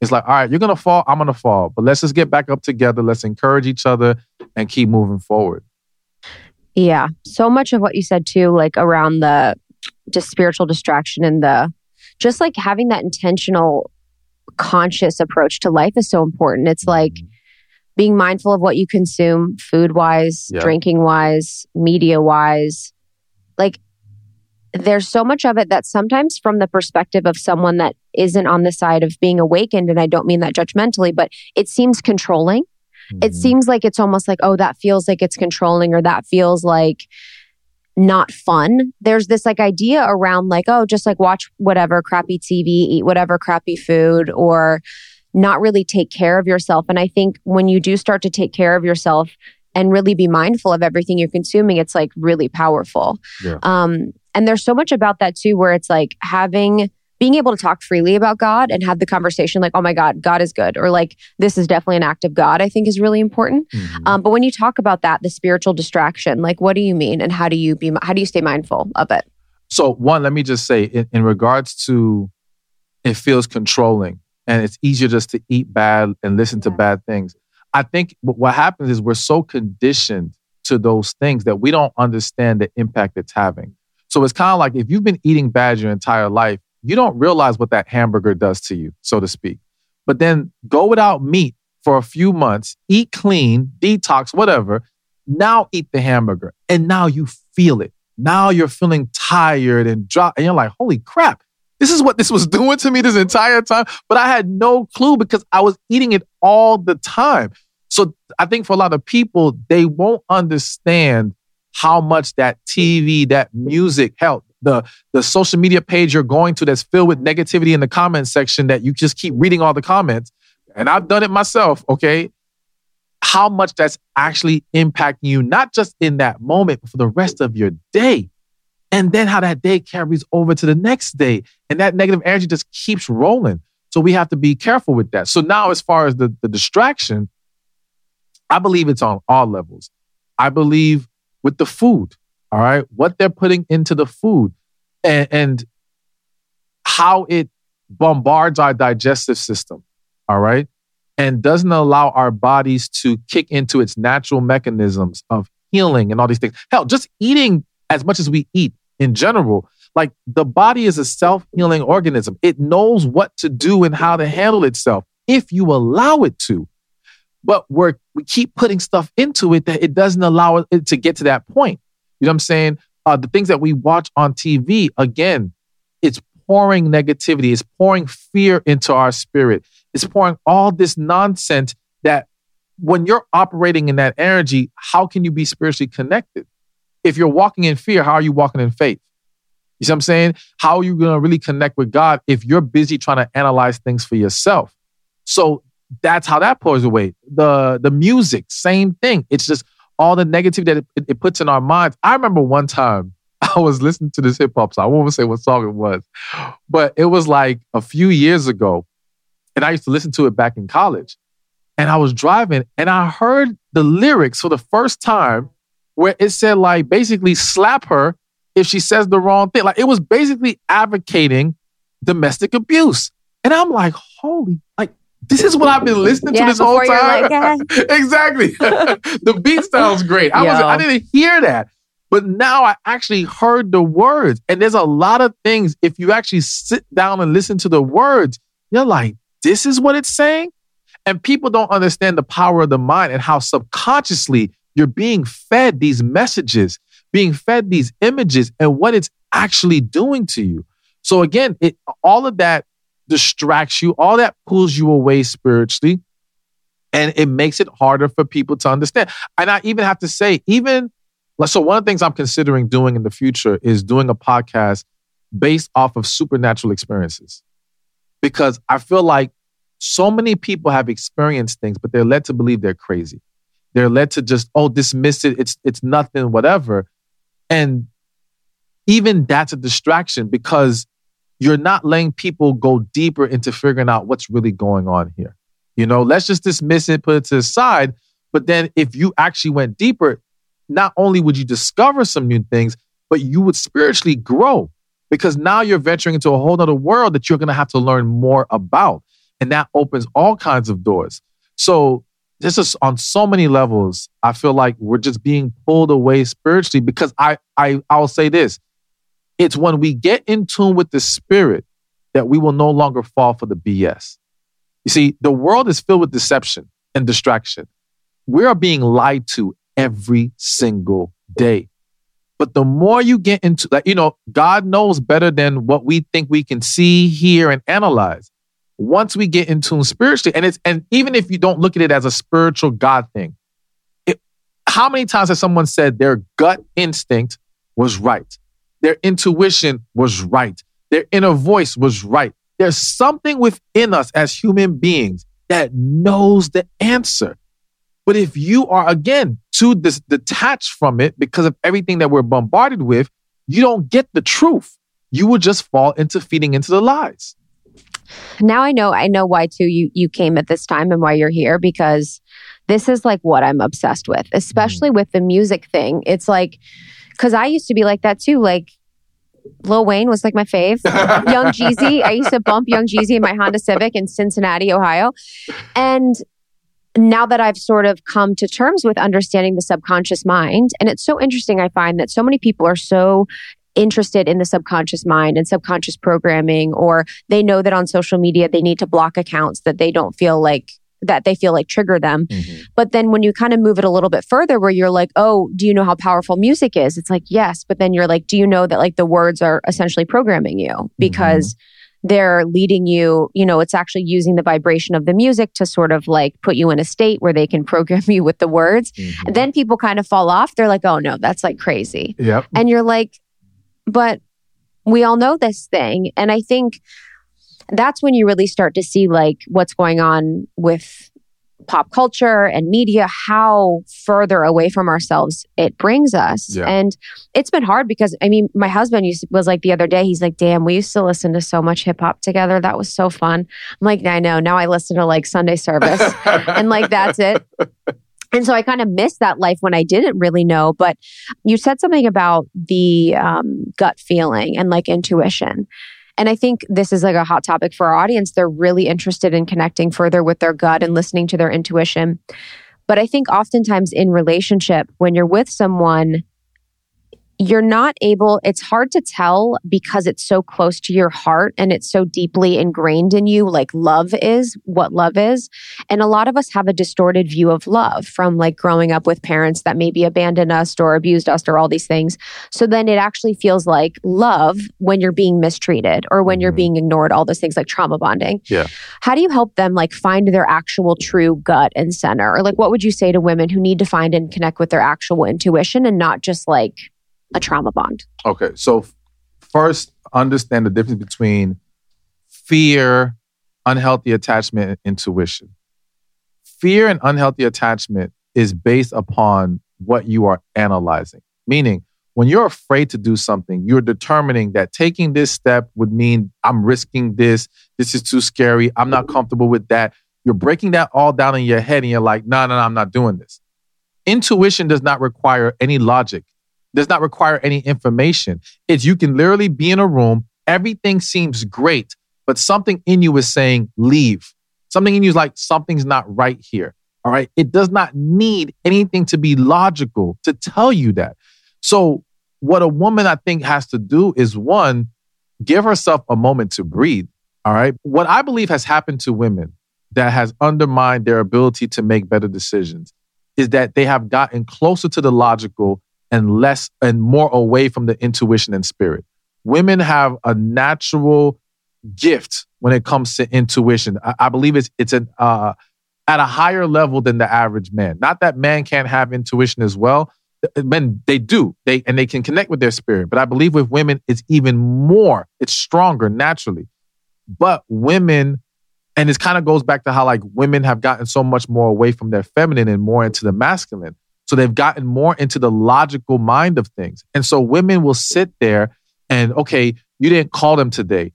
Speaker 3: It's like, all right, you're going to fall. I'm going to fall. But let's just get back up together. Let's encourage each other and keep moving forward.
Speaker 2: Yeah. So much of what you said too, like around the just spiritual distraction and the just like having that intentional conscious approach to life is so important. It's like mm-hmm. being mindful of what you consume food wise, yeah. drinking wise, media wise. Like there's so much of it that sometimes from the perspective of someone that isn't on the side of being awakened, and I don't mean that judgmentally, but it seems controlling. Mm-hmm. It seems like it's almost like, oh, that feels like it's controlling, or that feels like not fun. There's this like idea around like, oh, just like watch whatever crappy TV, eat whatever crappy food, or not really take care of yourself. And I think when you do start to take care of yourself and really be mindful of everything you're consuming, it's like really powerful. Yeah. Um, and there's so much about that too, where it's like having being able to talk freely about God and have the conversation like, oh my God, God is good, or like, this is definitely an act of God, I think is really important. Mm-hmm. Um, but when you talk about that, the spiritual distraction, like, what do you mean? And how do you be, how do you stay mindful of it?
Speaker 3: So, one, let me just say, in, in regards to it feels controlling and it's easier just to eat bad and listen yeah. to bad things. I think what happens is we're so conditioned to those things that we don't understand the impact it's having. So it's kind of like if you've been eating bad your entire life, you don't realize what that hamburger does to you, so to speak. But then go without meat for a few months, eat clean, detox, whatever. Now eat the hamburger. And now you feel it. now you're feeling tired and drop, and you're like, holy crap, this is what this was (laughs) doing to me this entire time. But I had no clue because I was eating it all the time. So I think for a lot of people, they won't understand how much that TV, that music helped. The, the social media page you're going to that's filled with negativity in the comment section that you just keep reading all the comments. And I've done it myself, okay? How much that's actually impacting you, not just in that moment, but for the rest of your day. And then how that day carries over to the next day. And that negative energy just keeps rolling. So we have to be careful with that. So now, as far as the, the distraction, I believe it's on all levels. I believe with the food, all right, what they're putting into the food and, and how it bombards our digestive system, all right, and doesn't allow our bodies to kick into its natural mechanisms of healing and all these things. Hell, just eating as much as we eat in general, like the body is a self healing organism. It knows what to do and how to handle itself if you allow it to but we're we keep putting stuff into it that it doesn't allow it to get to that point. You know what I'm saying? Uh, the things that we watch on TV, again, it's pouring negativity, it's pouring fear into our spirit, it's pouring all this nonsense that when you're operating in that energy, how can you be spiritually connected? If you're walking in fear, how are you walking in faith? You see what I'm saying? How are you going to really connect with God if you're busy trying to analyze things for yourself? So that's how that pours away. The the music, same thing. It's just all the negativity that it, it puts in our minds. I remember one time (laughs) I was listening to this hip hop song. I won't say what song it was, but it was like a few years ago, and I used to listen to it back in college. And I was driving, and I heard the lyrics for the first time, where it said like basically slap her if she says the wrong thing. Like it was basically advocating domestic abuse. And I'm like, holy, like this is what I've been listening yeah, to this whole time. Like, (laughs) exactly. (laughs) the beat sounds great. I was I didn't hear that. But now I actually heard the words. And there's a lot of things, if you actually sit down and listen to the words, you're like, this is what it's saying. And people don't understand the power of the mind and how subconsciously you're being fed these messages, being fed these images, and what it's actually doing to you. So again, it all of that distracts you, all that pulls you away spiritually. And it makes it harder for people to understand. And I even have to say, even so, one of the things I'm considering doing in the future is doing a podcast based off of supernatural experiences. Because I feel like so many people have experienced things, but they're led to believe they're crazy. They're led to just, oh, dismiss it. It's it's nothing, whatever. And even that's a distraction because you're not letting people go deeper into figuring out what's really going on here. You know, let's just dismiss it, put it to the side. But then if you actually went deeper, not only would you discover some new things, but you would spiritually grow because now you're venturing into a whole other world that you're going to have to learn more about. And that opens all kinds of doors. So this is on so many levels. I feel like we're just being pulled away spiritually because I, I, I'll say this. It's when we get in tune with the spirit that we will no longer fall for the BS. You see, the world is filled with deception and distraction. We are being lied to every single day. But the more you get into, like, you know, God knows better than what we think we can see, hear, and analyze. Once we get in tune spiritually, and it's, and even if you don't look at it as a spiritual God thing, it, how many times has someone said their gut instinct was right? Their intuition was right. Their inner voice was right. There's something within us as human beings that knows the answer. But if you are, again, too dis- detached from it because of everything that we're bombarded with, you don't get the truth. You will just fall into feeding into the lies.
Speaker 2: Now I know I know why too you you came at this time and why you're here because this is like what I'm obsessed with, especially mm. with the music thing. It's like because I used to be like that too. Like Lil Wayne was like my fave. (laughs) Young Jeezy. I used to bump Young Jeezy in my Honda Civic in Cincinnati, Ohio. And now that I've sort of come to terms with understanding the subconscious mind, and it's so interesting, I find that so many people are so interested in the subconscious mind and subconscious programming, or they know that on social media they need to block accounts that they don't feel like that they feel like trigger them.
Speaker 3: Mhm.
Speaker 2: But then when you kind of move it a little bit further, where you're like, oh, do you know how powerful music is? It's like, yes. But then you're like, do you know that like the words are essentially programming you because they're leading you, you know, it's actually using the vibration of the music to sort of like put you in a state where they can (laughs) program you with the words.
Speaker 3: Mhm.
Speaker 2: And then people kind of fall off. They're like, oh no, that's like crazy.
Speaker 3: Yep.
Speaker 2: And you're like, but we all know this thing. And I think that's when you really start to see like what's going on with pop culture and media, how further away from ourselves it brings us.
Speaker 3: Yeah.
Speaker 2: And it's been hard because I mean, my husband used was like the other day, he's like, damn, we used to listen to so much hip hop together. That was so fun. I'm like, I know. Now I listen to like Sunday service (laughs) and like that's it. And so I kind of missed that life when I didn't really know. But you said something about the um, gut feeling and like intuition. And I think this is like a hot topic for our audience. They're really interested in connecting further with their gut and listening to their intuition. But I think oftentimes in relationship, when you're with someone, you're not able, it's hard to tell because it's so close to your heart and it's so deeply ingrained in you, like love is, what love is. And a lot of us have a distorted view of love from like growing up with parents that maybe abandoned us or abused us or all these things. So then it actually feels like love when you're being mistreated or when you're
Speaker 3: Mhm.
Speaker 2: being ignored, all those things like trauma bonding.
Speaker 3: Yeah.
Speaker 2: How do you help them like find their actual true gut and center? Or like what would you say to women who need to find and connect with their actual intuition and not just like a trauma bond?
Speaker 3: Okay, so first, understand the difference between fear, unhealthy attachment, and intuition. Fear and unhealthy attachment is based upon what you are analyzing. Meaning, when you're afraid to do something, you're determining that taking this step would mean I'm risking this. This is too scary. I'm not comfortable with that. You're breaking that all down in your head and you're like, no, no, no, I'm not doing this. Intuition does not require any logic does not require any information. It's you can literally be in a room, everything seems great, but something in you is saying, leave. Something in you is like, something's not right here. All right. It does not need anything to be logical to tell you that. So, what a woman I think has to do is one, give herself a moment to breathe. All right. What I believe has happened to women that has undermined their ability to make better decisions is that they have gotten closer to the logical and less and more away from the intuition and spirit. Women have a natural gift when it comes to intuition. I, I believe it's it's an uh, at a higher level than the average man. Not that man can't have intuition as well. Men they do they and they can connect with their spirit. But I believe with women it's even more. It's stronger naturally. But women and this kind of goes back to how like women have gotten so much more away from their feminine and more into the masculine. So they've gotten more into the logical mind of things. And so women will sit there and, okay, you didn't call them today.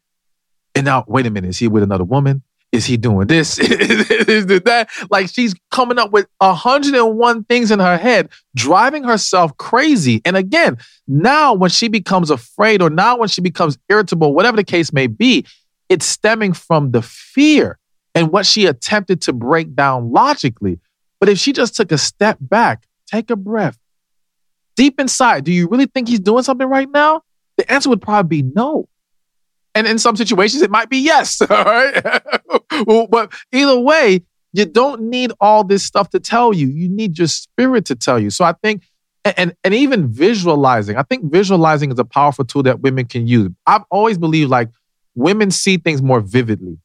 Speaker 3: And now, wait a minute, is he with another woman? Is he doing this? (laughs) is that? Like she's coming up with 101 things in her head, driving herself crazy. And again, now when she becomes afraid or now when she becomes irritable, whatever the case may be, it's stemming from the fear and what she attempted to break down logically. But if she just took a step back, take a breath. Deep inside, do you really think he's doing something right now? The answer would probably be no. And in some situations, it might be yes. (laughs) All right. But either way, you don't need all this stuff to tell you. You need your spirit to tell you. So I think, and, and even visualizing, I think visualizing is a powerful tool that women can use. I've always believed like women see things more vividly.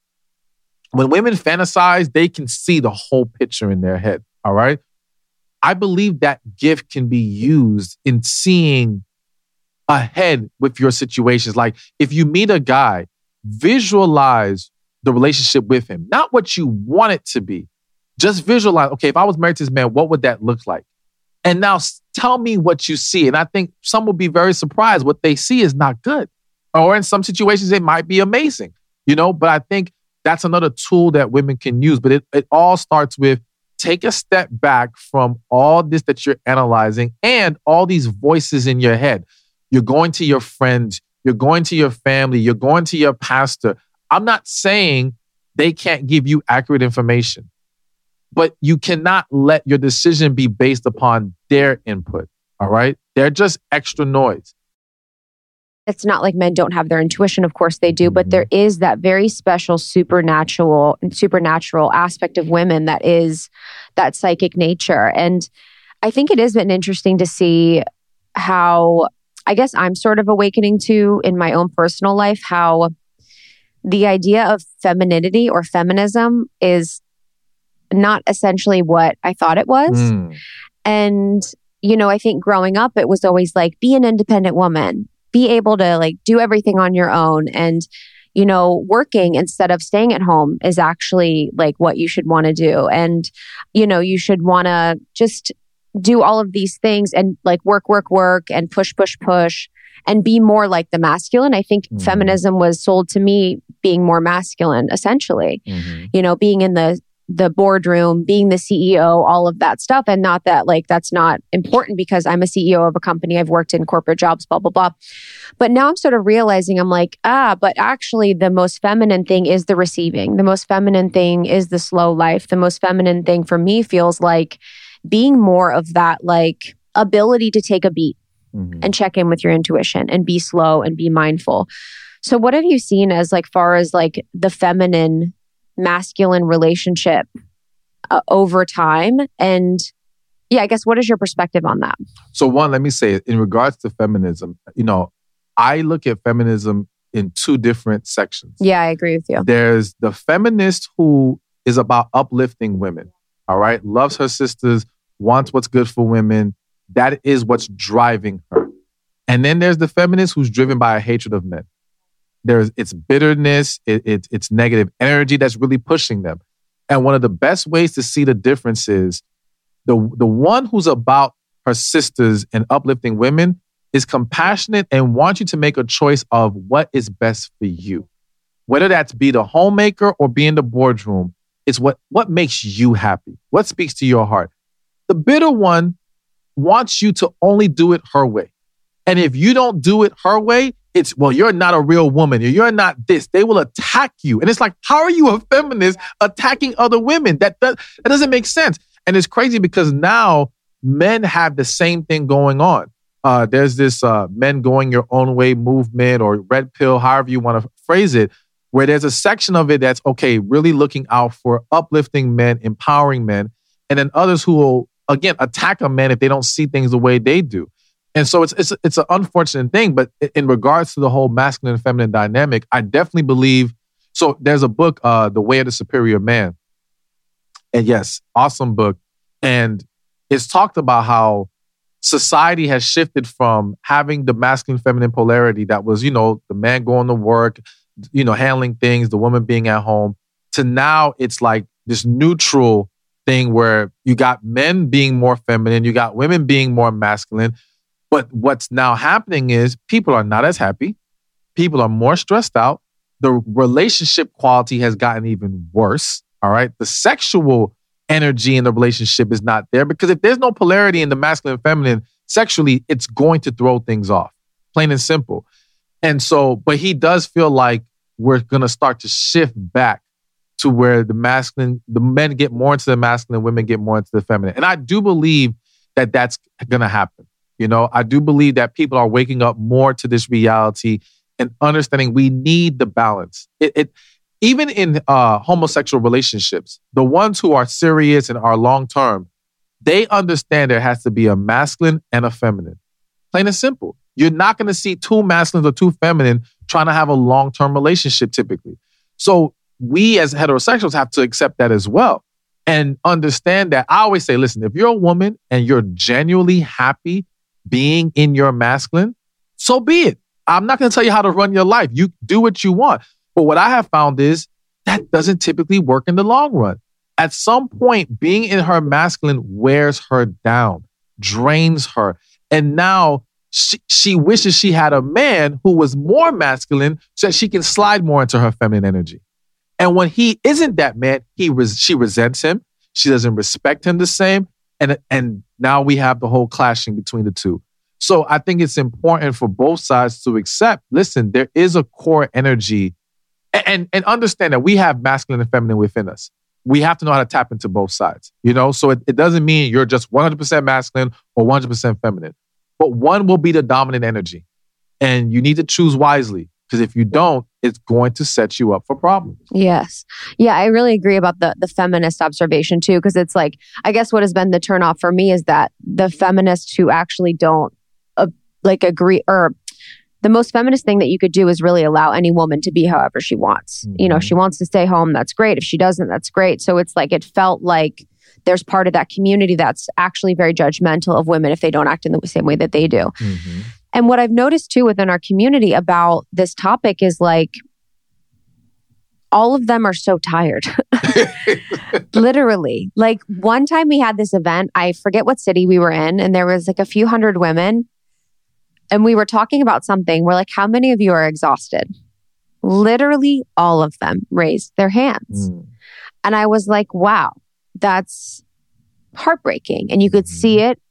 Speaker 3: When women fantasize, they can see the whole picture in their head. All right. I believe that gift can be used in seeing ahead with your situations. Like if you meet a guy, visualize the relationship with him, not what you want it to be. Just visualize, okay, if I was married to this man, what would that look like? And now tell me what you see. And I think some will be very surprised. What they see is not good. Or in some situations, it might be amazing, you know, but I think that's another tool that women can use. But it, it all starts with take a step back from all this that you're analyzing and all these voices in your head. You're going to your friends, you're going to your family, you're going to your pastor. I'm not saying they can't give you accurate information, but you cannot let your decision be based upon their input. All right. They're just extra noise.
Speaker 2: It's not like men don't have their intuition. Of course they do but there is that very special supernatural supernatural aspect of women that is that psychic nature. And i think it has been interesting to see how i guess i'm sort of awakening to in my own personal life how the idea of femininity or feminism is not essentially what i thought it was.
Speaker 3: Mm.
Speaker 2: and you know i think growing up it was always like be an independent woman be able to like do everything on your own and you know working instead of staying at home is actually like what you should want to do and you know you should want to just do all of these things and like work work work and push push push and be more like the masculine i think
Speaker 3: Mhm.
Speaker 2: feminism was sold to me being more masculine essentially
Speaker 3: Mhm.
Speaker 2: you know, being in the the boardroom, being the CEO, all of that stuff. And not that like that's not important because I'm a CEO of a company. I've worked in corporate jobs, blah, blah, blah. But now I'm sort of realizing I'm like, ah, but actually the most feminine thing is the receiving. The most feminine thing is the slow life. The most feminine thing for me feels like being more of that like ability to take a beat
Speaker 3: Mhm.
Speaker 2: and check in with your intuition and be slow and be mindful. So what have you seen as like far as like the feminine masculine relationship uh, over time and yeah, I guess what is your perspective on that?
Speaker 3: So one, let me say in regards to feminism, you know, I look at feminism in two different sections.
Speaker 2: Yeah, I agree with you.
Speaker 3: There's the feminist who is about uplifting women, all right? Loves her sisters, wants what's good for women. That is what's driving her. And then there's the feminist who's driven by a hatred of men. There's it's bitterness, it, it, it's negative energy that's really pushing them. And one of the best ways to see the difference is the, the one who's about her sisters and uplifting women is compassionate and wants you to make a choice of what is best for you whether that's be the homemaker or be in the boardroom, it's what, what makes you happy, what speaks to your heart. The bitter one wants you to only do it her way. And if you don't do it her way, it's, well, you're not a real woman. You're not this. They will attack you. And it's like, how are you a feminist attacking other women? That, does, that doesn't make sense. And it's crazy because now men have the same thing going on. Uh, there's this uh, men going your own way movement or red pill, however you want to phrase it, where there's a section of it that's okay, really looking out for uplifting men, empowering men, and then others who will again attack a man if they don't see things the way they do. And so it's it's it's an unfortunate thing, but in regards to the whole masculine and feminine dynamic, I definitely believe. So there's a book, uh, The Way of the Superior Man, and yes, awesome book, and it's talked about how society has shifted from having the masculine feminine polarity that was, you know, the man going to work, you know, handling things, the woman being at home, to now it's like this neutral thing where you got men being more feminine, you got women being more masculine. But what's now happening is people are not as happy. People are more stressed out. The relationship quality has gotten even worse. All right. The sexual energy in the relationship is not there because if there's no polarity in the masculine and feminine sexually, it's going to throw things off, plain and simple. And so, but he does feel like we're going to start to shift back to where the masculine, the men get more into the masculine, women get more into the feminine. And I do believe that that's going to happen. You know, I do believe that people are waking up more to this reality and understanding we need the balance. It, it even in uh, homosexual relationships, the ones who are serious and are long term, they understand there has to be a masculine and a feminine. Plain and simple. You're not going to see two masculines or two feminine trying to have a long term relationship typically. So we as heterosexuals have to accept that as well and understand that. I always say, listen, if you're a woman and you're genuinely happy being in your masculine, so be it. I'm not going to tell you how to run your life. You do what you want. But what I have found is that doesn't typically work in the long run. At some point, being in her masculine wears her down, drains her. And now she, she wishes she had a man who was more masculine so that she can slide more into her feminine energy. And when he isn't that man, he res- she resents him. She doesn't respect him the same. And, and now we have the whole clashing between the two. So I think it's important for both sides to accept, listen, there is a core energy and, and, and understand that we have masculine and feminine within us. We have to know how to tap into both sides, you know? So it, it doesn't mean you're just 100% masculine or 100% feminine, but one will be the dominant energy. And you need to choose wisely because if you don't, it's going to set you up for problems.
Speaker 2: Yes. Yeah, I really agree about the the feminist observation too because it's like I guess what has been the turnoff for me is that the feminists who actually don't uh, like agree or the most feminist thing that you could do is really allow any woman to be however she wants. Mm-hmm. You know, if she wants to stay home, that's great. If she doesn't, that's great. So it's like it felt like there's part of that community that's actually very judgmental of women if they don't act in the same way that they do. Mm-hmm. And what I've noticed too within our community about this topic is like, all of them are so tired. (laughs) Literally. Like one time we had this event, I forget what city we were in, and there was like a few hundred women. And we were talking about something. We're like, how many of you are exhausted? Literally all of them raised their hands. Mm. And I was like, wow, that's heartbreaking. And you could see mm-hmm. it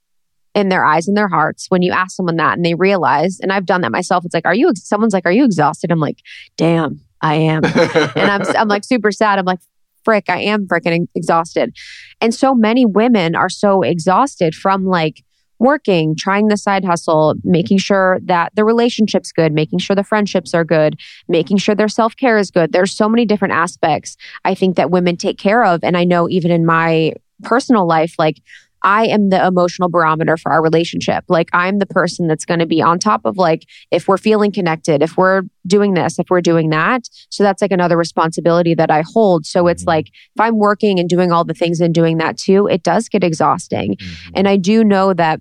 Speaker 2: in their eyes and their hearts when you ask someone that and they realize, and I've done that myself. It's like, are you, someone's like, are you exhausted? I'm like, damn, I am. (laughs) and I'm, I'm like super sad. I'm like, frick, I am freaking exhausted. And so many women are so exhausted from like working, trying the side hustle, making sure that the relationship's good, making sure the friendships are good, making sure their self care is good. There's so many different aspects I think that women take care of. And I know even in my personal life, like I am the emotional barometer for our relationship. Like I'm the person that's going to be on top of like if we're feeling connected, if we're doing this, if we're doing that. So that's like another responsibility that I hold. So it's mm-hmm. like if I'm working and doing all the things and doing that too, it does get exhausting. Mm-hmm. And I do know that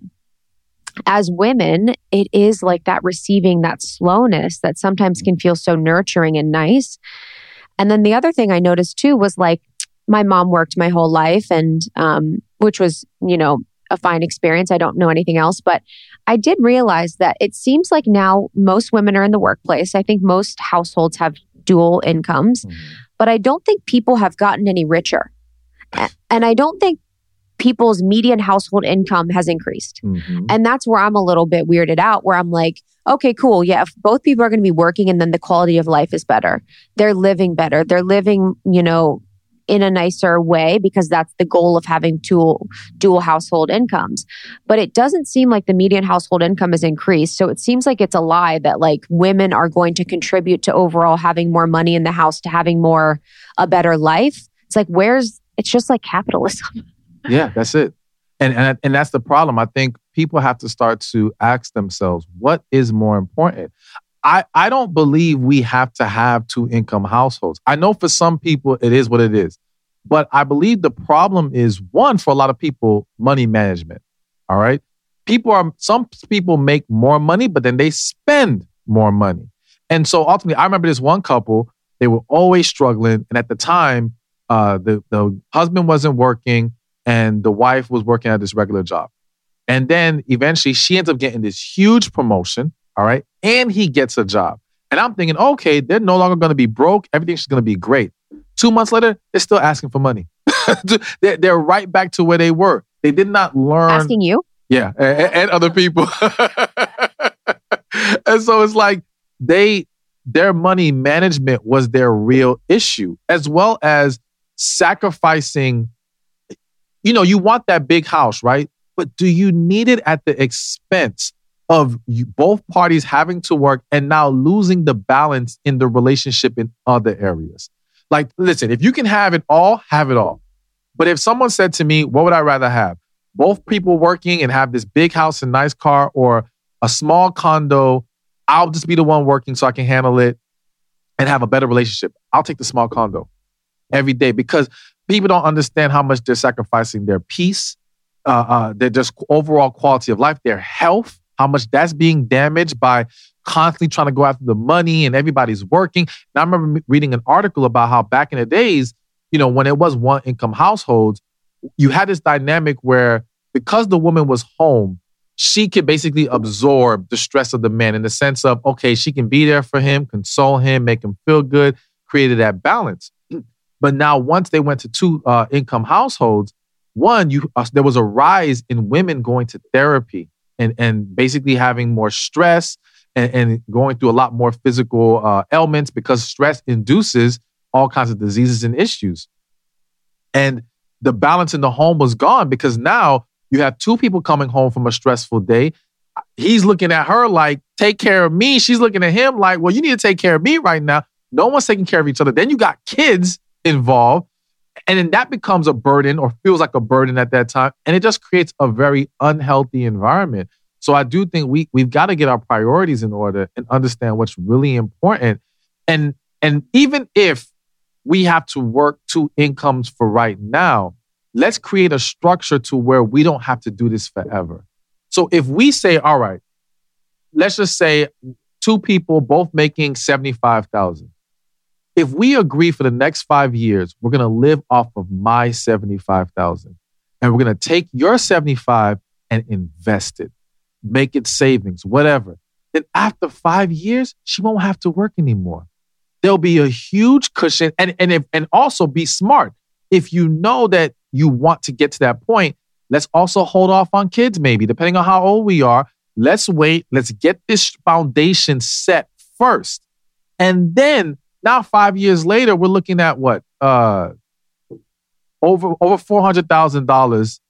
Speaker 2: as women, it is like that receiving that slowness that sometimes can feel so nurturing and nice. And then the other thing I noticed too was like my mom worked my whole life and um, which was, you know, a fine experience. I don't know anything else, but I did realize that it seems like now most women are in the workplace. I think most households have dual incomes, mm-hmm. but I don't think people have gotten any richer. And I don't think people's median household income has increased. Mm-hmm. And that's where I'm a little bit weirded out, where I'm like, okay, cool. Yeah, if both people are going to be working and then the quality of life is better, they're living better, they're living, you know, in a nicer way because that's the goal of having dual dual household incomes. But it doesn't seem like the median household income has increased. So it seems like it's a lie that like women are going to contribute to overall having more money in the house to having more a better life. It's like where's it's just like capitalism. (laughs)
Speaker 3: yeah, that's it. And, and and that's the problem. I think people have to start to ask themselves, what is more important? I, I don't believe we have to have two income households. I know for some people it is what it is. But I believe the problem is one for a lot of people, money management. All right. People are, some people make more money, but then they spend more money. And so ultimately, I remember this one couple, they were always struggling. And at the time, uh, the, the husband wasn't working and the wife was working at this regular job. And then eventually she ends up getting this huge promotion. All right. And he gets a job. And I'm thinking, okay, they're no longer going to be broke. Everything's going to be great. Two months later, they're still asking for money. (laughs) they're, they're, right back to where they were. They did not learn.
Speaker 2: Asking you?
Speaker 3: Yeah, and, and other people. (laughs) and so it's like they, their money management was their real issue, as well as sacrificing. You know, you want that big house, right? But do you need it at the expense of both parties having to work and now losing the balance in the relationship in other areas? Like, listen, if you can have it all, have it all. But if someone said to me, what would I rather have? Both people working and have this big house and nice car or a small condo, I'll just be the one working so I can handle it and have a better relationship. I'll take the small condo every day because people don't understand how much they're sacrificing their peace, uh, uh, their just overall quality of life, their health, how much that's being damaged by constantly trying to go after the money and everybody's working. And I remember reading an article about how back in the days, you know, when it was one income households, you had this dynamic where because the woman was home, she could basically absorb the stress of the man in the sense of, okay, she can be there for him, console him, make him feel good, created that balance. (clears throat) But now, once they went to two uh, income households, one, you uh, there was a rise in women going to therapy and and basically having more stress, and, and going through a lot more physical uh, ailments because stress induces all kinds of diseases and issues. And the balance in the home was gone because now you have two people coming home from a stressful day. he's looking at her like, take care of me. She's looking at him like, well, you need to take care of me right now. No one's taking care of each other. Then you got kids involved. And then that becomes a burden or feels like a burden at that time. And it just creates a very unhealthy environment. So I do think we we've got to get our priorities in order and understand what's really important. And and even if we have to work two incomes for right now, let's create a structure to where we don't have to do this forever. So if we say, all right, let's just say two people both making 75,000. If we agree for the next 5 years, we're going to live off of my 75,000 and we're going to take your 75 and invest it. Make it savings, whatever. Then after 5 years, she won't have to work anymore. There'll be a huge cushion and and if, and also be smart. If you know that you want to get to that point, let's also hold off on kids, maybe, depending on how old we are. Let's wait. Let's get this foundation set first. And then now, five years later, we're looking at what? Uh, over over four hundred thousand dollars,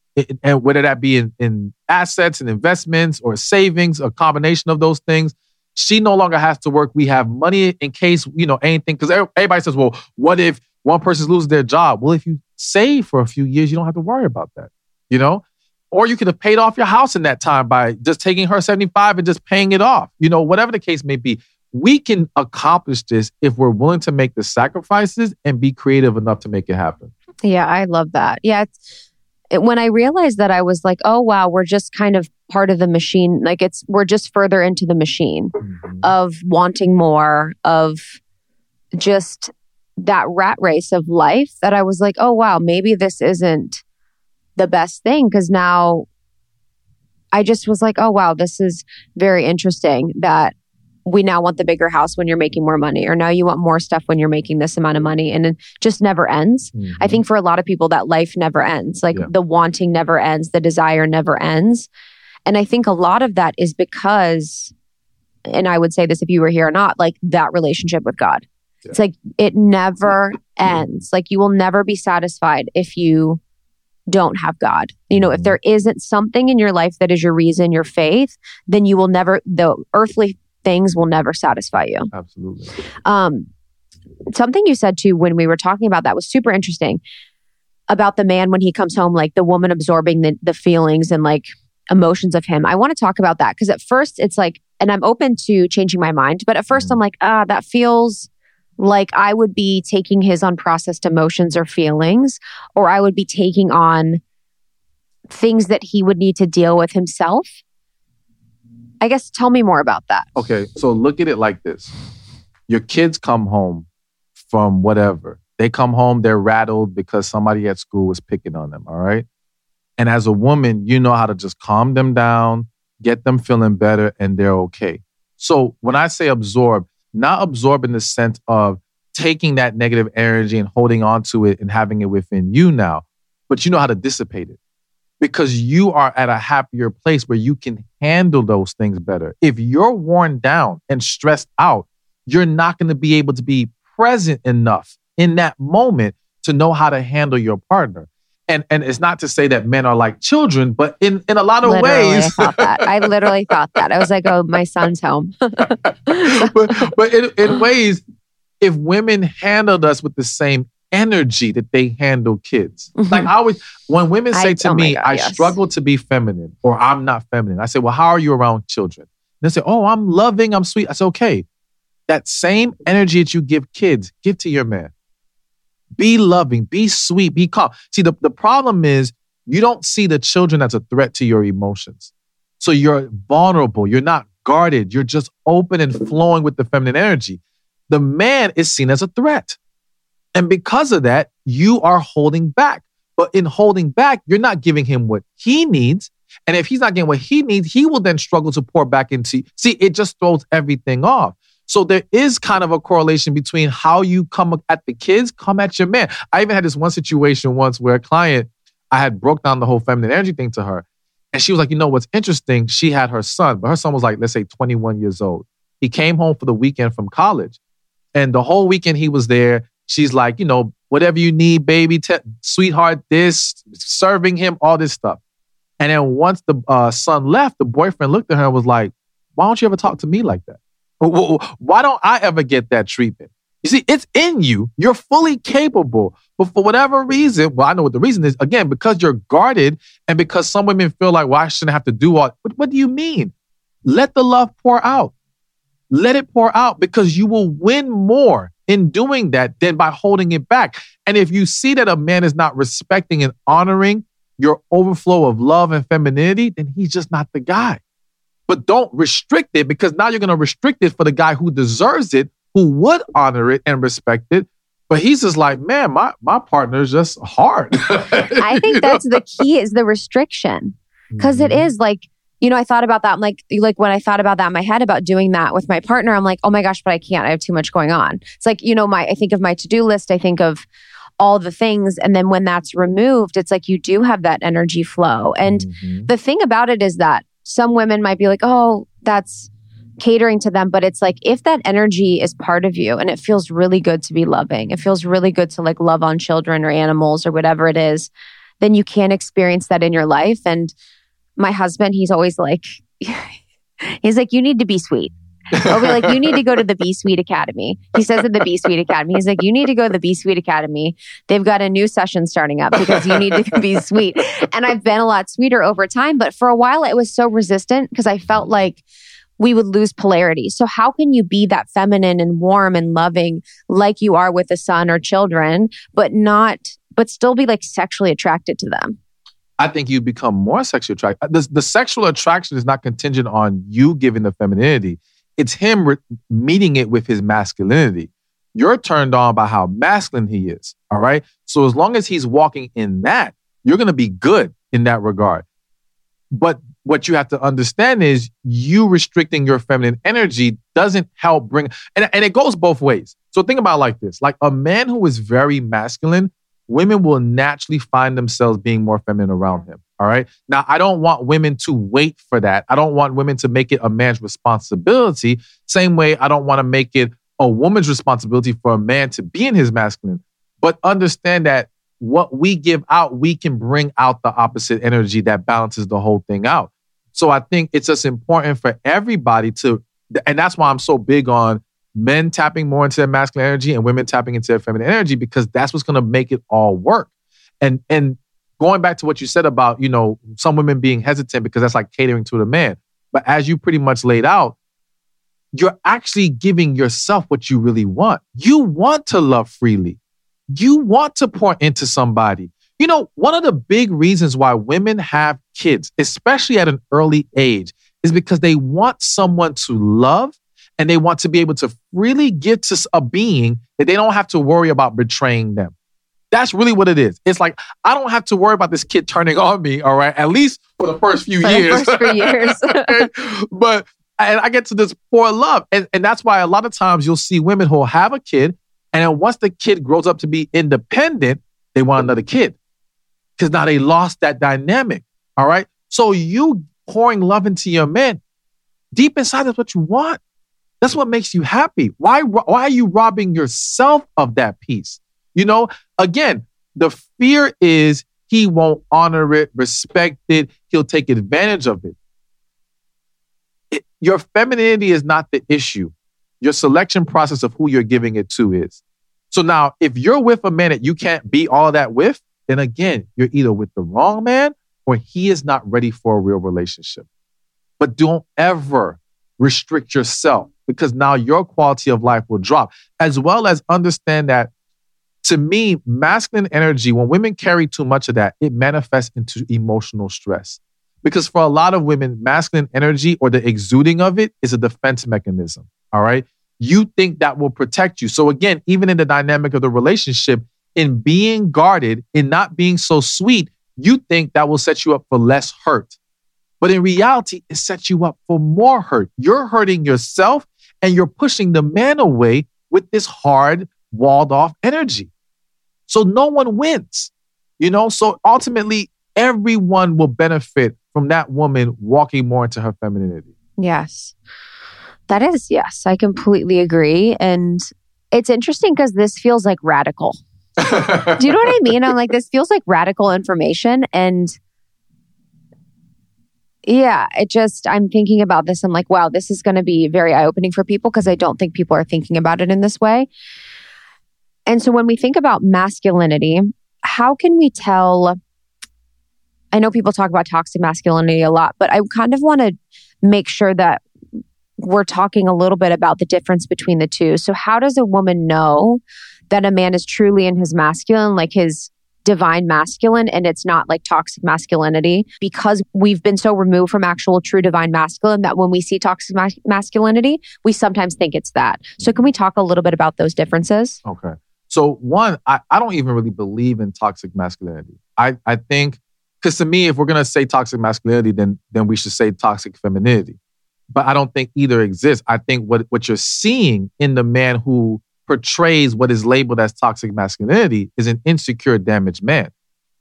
Speaker 3: and whether that be in, in assets and investments or savings, a combination of those things. She no longer has to work. We have money in case you know anything. Because everybody says, "Well, what if one person's losing their job?" Well, if you save for a few years, you don't have to worry about that, you know? Or you could have paid off your house in that time by just taking her 75 and just paying it off, you know, whatever the case may be. We can accomplish this if we're willing to make the sacrifices and be creative enough to make it happen.
Speaker 2: Yeah, I love that. Yeah. It, when I realized that, I was like, oh, wow, we're just kind of part of the machine. Like it's, we're just further into the machine mm-hmm. of wanting more, of just that rat race of life that I was like, oh, wow, maybe this isn't the best thing. Cause now I just was like, oh, wow, this is very interesting that we now want the bigger house when you're making more money, or now you want more stuff when you're making this amount of money. And it just never ends. Mm-hmm. I think for a lot of people, that life never ends. Like yeah. the wanting never ends, the desire never ends. And I think a lot of that is because, and I would say this if you were here or not, like that relationship with God. Yeah. It's like it never ends. Like you will never be satisfied if you don't have God. You know, if mm-hmm. there isn't something in your life that is your reason, your faith, then you will never, the earthly things will never satisfy you.
Speaker 3: Absolutely.
Speaker 2: Um, something you said too when we were talking about that was super interesting about the man when he comes home, like the woman absorbing the, the feelings and like emotions of him. I want to talk about that because at first it's like, and I'm open to changing my mind, but at 1st mm-hmm. I'm like, ah, that feels like I would be taking his unprocessed emotions or feelings, or I would be taking on things that he would need to deal with himself. I guess tell me more about that.
Speaker 3: Okay, so look at it like this your kids come home from whatever. They come home, they're rattled because somebody at school was picking on them, all right? And as a woman, you know how to just calm them down, get them feeling better, and they're okay. So when I say absorb, not absorb in the sense of taking that negative energy and holding on to it and having it within you now, but you know how to dissipate it because you are at a happier place where you can handle those things better. If you're worn down and stressed out, you're not going to be able to be present enough in that moment to know how to handle your partner. And and it's not to say that men are like children, but in in a lot of
Speaker 2: literally,
Speaker 3: ways,
Speaker 2: I thought that. I (laughs) literally thought that. I was like, oh, my son's home. (laughs)
Speaker 3: but but in, in ways, if women handled us with the same energy that they handle kids. Mm-hmm. Like I always, when women say I, to oh me, God, I yes. struggle to be feminine or I'm not feminine, I say, well, how are you around children? And they say, oh, I'm loving, I'm sweet. I say, okay. That same energy that you give kids, give to your man. Be loving, be sweet, be calm. See, the, the problem is you don't see the children as a threat to your emotions. So you're vulnerable, you're not guarded, you're just open and flowing with the feminine energy. The man is seen as a threat. And because of that, you are holding back. But in holding back, you're not giving him what he needs. And if he's not getting what he needs, he will then struggle to pour back into. See, it just throws everything off. So there is kind of a correlation between how you come at the kids, come at your man. I even had this one situation once where a client, I had broke down the whole feminine energy thing to her. And she was like, you know what's interesting? She had her son, but her son was like, let's say 21 years old. He came home for the weekend from college. And the whole weekend he was there, she's like, you know, whatever you need, baby, te- sweetheart, this, serving him, all this stuff. And then once the uh, son left, the boyfriend looked at her and was like, "Why don't you ever talk to me like that? Why don't I ever get that treatment?" You see, it's in you. You're fully capable. But for whatever reason, well, I know what the reason is. Again, because you're guarded and because some women feel like, well, I shouldn't have to do all. What, what do you mean? Let the love pour out. Let it pour out because you will win more in doing that than by holding it back. And if you see that a man is not respecting and honoring your overflow of love and femininity, then he's just not the guy. But don't restrict it because now you're going to restrict it for the guy who deserves it, who would honor it and respect it. But he's just like, man, my my partner's just hard. (laughs)
Speaker 2: I think (laughs) that's the key is the restriction. because mm-hmm. like, you know, I thought about that. I'm like, like when I thought about that in my head about doing that with my partner, I'm like, oh my gosh, but I can't. I have too much going on. It's like, you know, my I think of my to-do list, I think of all the things. And then when that's removed, it's like you do have that energy flow. And mm-hmm. the thing about it is that some women might be like, oh, that's catering to them. But it's like, if that energy is part of you and it feels really good to be loving, it feels really good to like love on children or animals or whatever it is, then you can experience that in your life. And my husband, he's always like, (laughs) he's like, you need to be sweet. I'll be like, you need to go to the B Suite Academy. He says at the B Suite Academy, he's like, you need to go to the B Suite Academy. They've got a new session starting up because you need to (laughs) be sweet. And I've been a lot sweeter over time, but for a while it was so resistant because I felt like we would lose polarity. So how can you be that feminine and warm and loving like you are with a son or children, but not, but still be like sexually attracted to them?
Speaker 3: I think you become more sexually attracted. Uh, the, the sexual attraction is not contingent on you giving the femininity. It's him re- meeting it with his masculinity. You're turned on by how masculine he is. All right. So as long as he's walking in that, you're going to be good in that regard. But what you have to understand is you restricting your feminine energy doesn't help bring, and, and it goes both ways. So think about like this like a man who is very masculine, women will naturally find themselves being more feminine around him. All right. Now, I don't want women to wait for that. I don't want women to make it a man's responsibility. Same way I don't want to make it a woman's responsibility for a man to be in his masculine. But understand that what we give out, we can bring out the opposite energy that balances the whole thing out. So I think it's just important for everybody to, and that's why I'm so big on men tapping more into their masculine energy and women tapping into their feminine energy because that's what's going to make it all work. And and going back to what you said about, you know, some women being hesitant because that's like catering to the man. But as you pretty much laid out, you're actually giving yourself what you really want. You want to love freely. You want to pour into somebody. You know, one of the big reasons why women have kids, especially at an early age, is because they want someone to love and they want to be able to really get to a being that they don't have to worry about betraying them. That's really what it is. It's like I don't have to worry about this kid turning on me. All right, at least for the first few
Speaker 2: for
Speaker 3: years.
Speaker 2: first few (laughs) years.
Speaker 3: but and I get to this poor love, and and that's why a lot of times you'll see women who'll have a kid, and then once the kid grows up to be independent, they want another kid because now they lost that dynamic. All right, so you pouring love into your man, deep inside, is what you want. That's what makes you happy. Why why are you robbing yourself of that peace? You know, again, the fear is he won't honor it, respect it, he'll take advantage of it. it. Your femininity is not the issue. Your selection process of who you're giving it to is. So now, if you're with a man that you can't be all that with, then again, you're either with the wrong man or he is not ready for a real relationship. But don't ever restrict yourself because now your quality of life will drop, as well as understand that to me, masculine energy, when women carry too much of that, it manifests into emotional stress. Because for a lot of women, masculine energy or the exuding of it is a defense mechanism. All right. You think that will protect you. So again, even in the dynamic of the relationship, in being guarded, in not being so sweet, you think that will set you up for less hurt. But in reality, it sets you up for more hurt. You're hurting yourself and you're pushing the man away with this hard, walled off energy. So no one wins, you know? So ultimately, everyone will benefit from that woman walking more into her femininity.
Speaker 2: Yes. That is, yes, I completely agree. And it's interesting because this feels like radical. (laughs) Do you know what I mean? I'm like, this feels like radical information. And
Speaker 4: Yeah, it just, I'm thinking about this. I'm like, wow, this is going to be very eye opening for people because I don't think people are thinking about it in this way. And so when we think about masculinity, how can we tell? I know people talk about toxic masculinity a lot, but I kind of want to make sure that we're talking a little bit about the difference between the two. So, how does a woman know that a man is truly in his masculine, like his divine masculine, and it's not like toxic masculinity? Because we've been so removed from actual true divine masculine that when we see toxic mas- masculinity, we sometimes think it's that. So, can we talk a little bit about those differences?
Speaker 3: Okay. So, one, I, I don't even really believe in toxic masculinity. I, I think, because to me, if we're going to say toxic masculinity, then, then we should say toxic femininity but I don't think either exists. I think what, what you're seeing in the man who portrays what is labeled as toxic masculinity is an insecure, damaged man.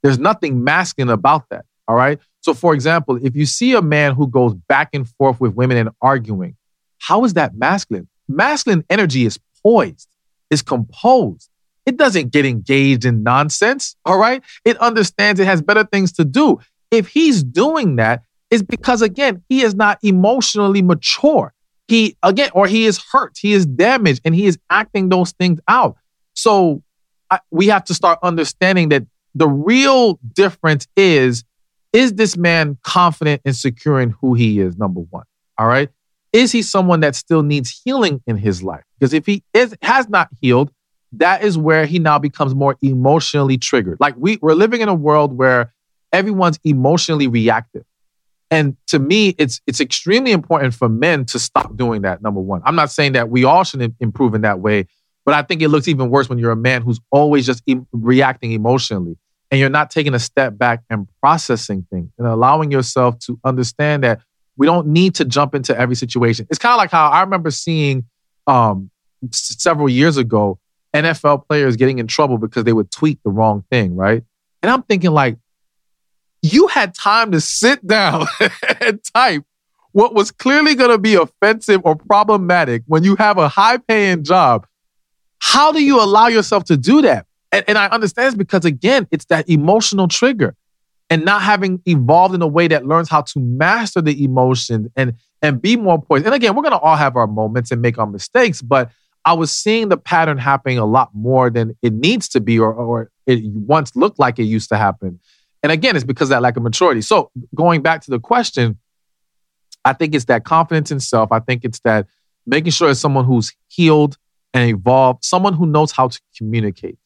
Speaker 3: There's nothing masculine about that. All right. So, for example, if you see a man who goes back and forth with women and arguing, how is that masculine? Masculine energy is poised, is composed. It doesn't get engaged in nonsense. All right. It understands it has better things to do. If he's doing that, is because again, he is not emotionally mature. He again, or he is hurt, he is damaged, and he is acting those things out. So I, we have to start understanding that the real difference is is this man confident and secure in who he is? Number one. All right. Is he someone that still needs healing in his life? Because if he is has not healed, that is where he now becomes more emotionally triggered. Like we, we're living in a world where everyone's emotionally reactive. And to me, it's it's extremely important for men to stop doing that. Number one, I'm not saying that we all should improve in that way, but I think it looks even worse when you're a man who's always just e- reacting emotionally and you're not taking a step back and processing things and allowing yourself to understand that we don't need to jump into every situation. It's kind of like how I remember seeing um, s- several years ago NFL players getting in trouble because they would tweet the wrong thing, right? And I'm thinking like, you had time to sit down (laughs) and type what was clearly going to be offensive or problematic when you have a high paying job. How do you allow yourself to do that? And, and I understand because, again, it's that emotional trigger and not having evolved in a way that learns how to master the emotion and, and be more poised. And again, we're going to all have our moments and make our mistakes, but I was seeing the pattern happening a lot more than it needs to be or, or it once looked like it used to happen. And again, it's because that lack of maturity. So going back to the question, I think it's that confidence in self. I think it's that making sure it's someone who's healed and evolved, someone who knows how to communicate.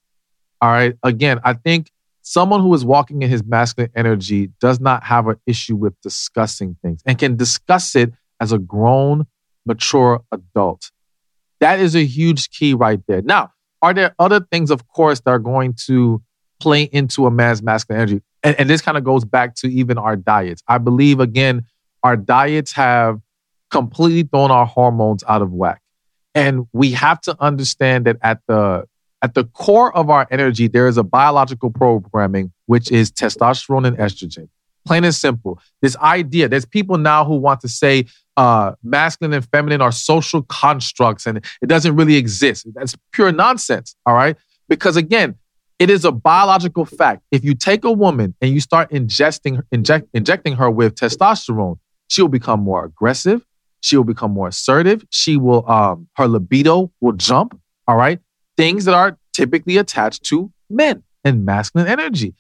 Speaker 3: All right. Again, I think someone who is walking in his masculine energy does not have an issue with discussing things and can discuss it as a grown, mature adult. That is a huge key right there. Now, are there other things, of course, that are going to play into a man's masculine energy? And, and this kind of goes back to even our diets. I believe, again, our diets have completely thrown our hormones out of whack. And we have to understand that at the at the core of our energy, there is a biological programming, which is testosterone and estrogen. Plain and simple. This idea, there's people now who want to say uh, masculine and feminine are social constructs and it doesn't really exist. That's pure nonsense. All right. Because again, it is a biological fact. If you take a woman and you start ingesting, inject, injecting her with testosterone, she will become more aggressive. She will become more assertive. She will, um, her libido will jump. All right. Things that are typically attached to men and masculine energy.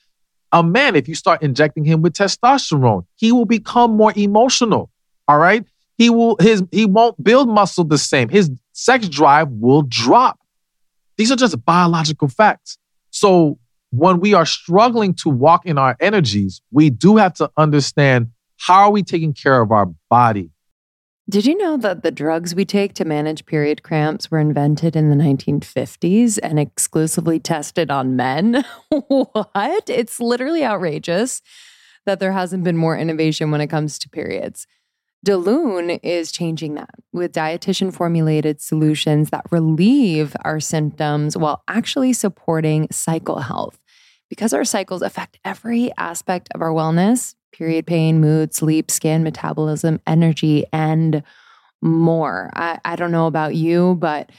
Speaker 3: A man, if you start injecting him with testosterone, he will become more emotional. All right. He will, his, he won't build muscle the same. His sex drive will drop. These are just biological facts. So when we are struggling to walk in our energies, we do have to understand how are we taking care of our body?
Speaker 1: Did you know that the drugs we take to manage period cramps were invented in the 1950s and exclusively tested on men? (laughs) what? It's literally outrageous that there hasn't been more innovation when it comes to periods. Delune is changing that with dietitian formulated solutions that relieve our symptoms while actually supporting cycle health. Because our cycles affect every aspect of our wellness period pain, mood, sleep, skin, metabolism, energy, and more. I, I don't know about you, but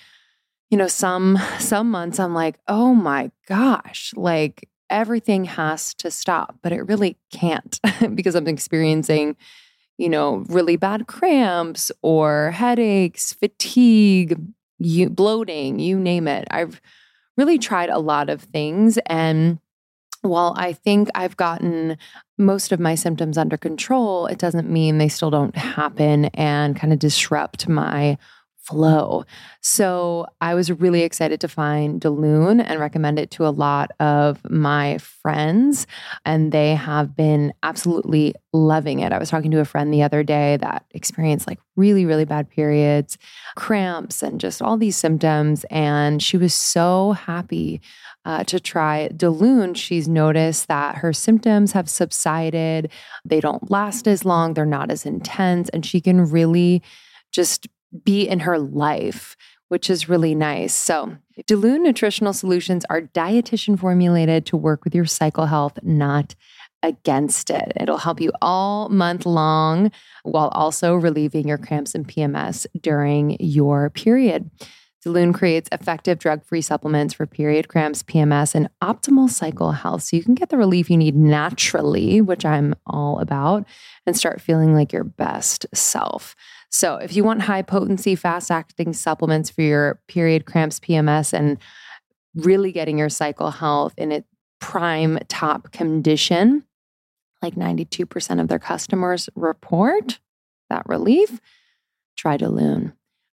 Speaker 1: you know, some some months I'm like, oh my gosh, like everything has to stop, but it really can't (laughs) because I'm experiencing you know, really bad cramps or headaches, fatigue, you, bloating, you name it. I've really tried a lot of things. And while I think I've gotten most of my symptoms under control, it doesn't mean they still don't happen and kind of disrupt my flow. So I was really excited to find Delune and recommend it to a lot of my friends. And they have been absolutely loving it. I was talking to a friend the other day that experienced like really, really bad periods, cramps, and just all these symptoms. And she was so happy uh, to try Delune. She's noticed that her symptoms have subsided. They don't last as long, they're not as intense, and she can really just be in her life, which is really nice. So, Delune Nutritional Solutions are dietitian formulated to work with your cycle health, not against it. It'll help you all month long while also relieving your cramps and PMS during your period. Delune creates effective drug free supplements for period cramps, PMS, and optimal cycle health so you can get the relief you need naturally, which I'm all about, and start feeling like your best self. So, if you want high potency, fast acting supplements for your period cramps, PMS, and really getting your cycle health in its prime top condition, like 92% of their customers report that relief, try Delune.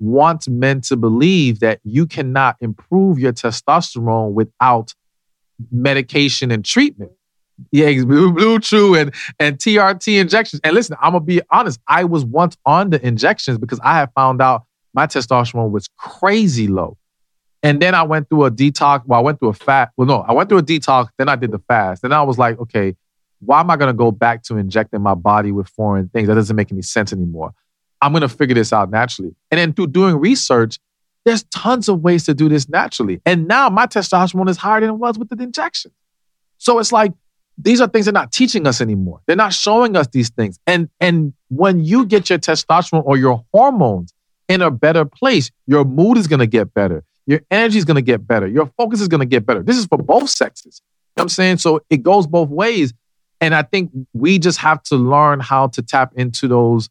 Speaker 3: wants men to believe that you cannot improve your testosterone without medication and treatment. Yeah, blue, true and and TRT injections. And listen, I'm gonna be honest. I was once on the injections because I had found out my testosterone was crazy low. And then I went through a detox. Well, I went through a fat. Well, no, I went through a detox. Then I did the fast. Then I was like, okay, why am I gonna go back to injecting my body with foreign things? That doesn't make any sense anymore. I'm going to figure this out naturally. And then through doing research, there's tons of ways to do this naturally. And now my testosterone is higher than it was with the injection. So it's like these are things they're not teaching us anymore. They're not showing us these things. And and when you get your testosterone or your hormones in a better place, your mood is going to get better. Your energy is going to get better. Your focus is going to get better. This is for both sexes. You know I'm saying? So it goes both ways. And I think we just have to learn how to tap into those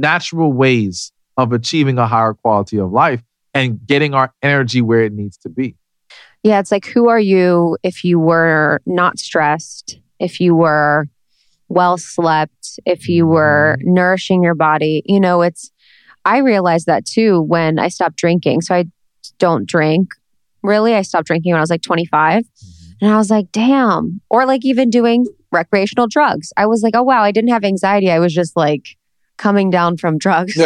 Speaker 3: natural ways of achieving a higher quality of life and getting our energy where it needs to be.
Speaker 2: Yeah, it's like who are you if you were not stressed, if you were well slept, if you were
Speaker 3: Mm-hmm.
Speaker 2: nourishing your body. You know, it's I realized that too when I stopped drinking. So I don't drink. Really, I stopped drinking when I was like 25. And I was like, damn. Or like even doing recreational drugs. I was like, oh wow, I didn't have anxiety. I was just like coming down from drugs. (laughs) (laughs) you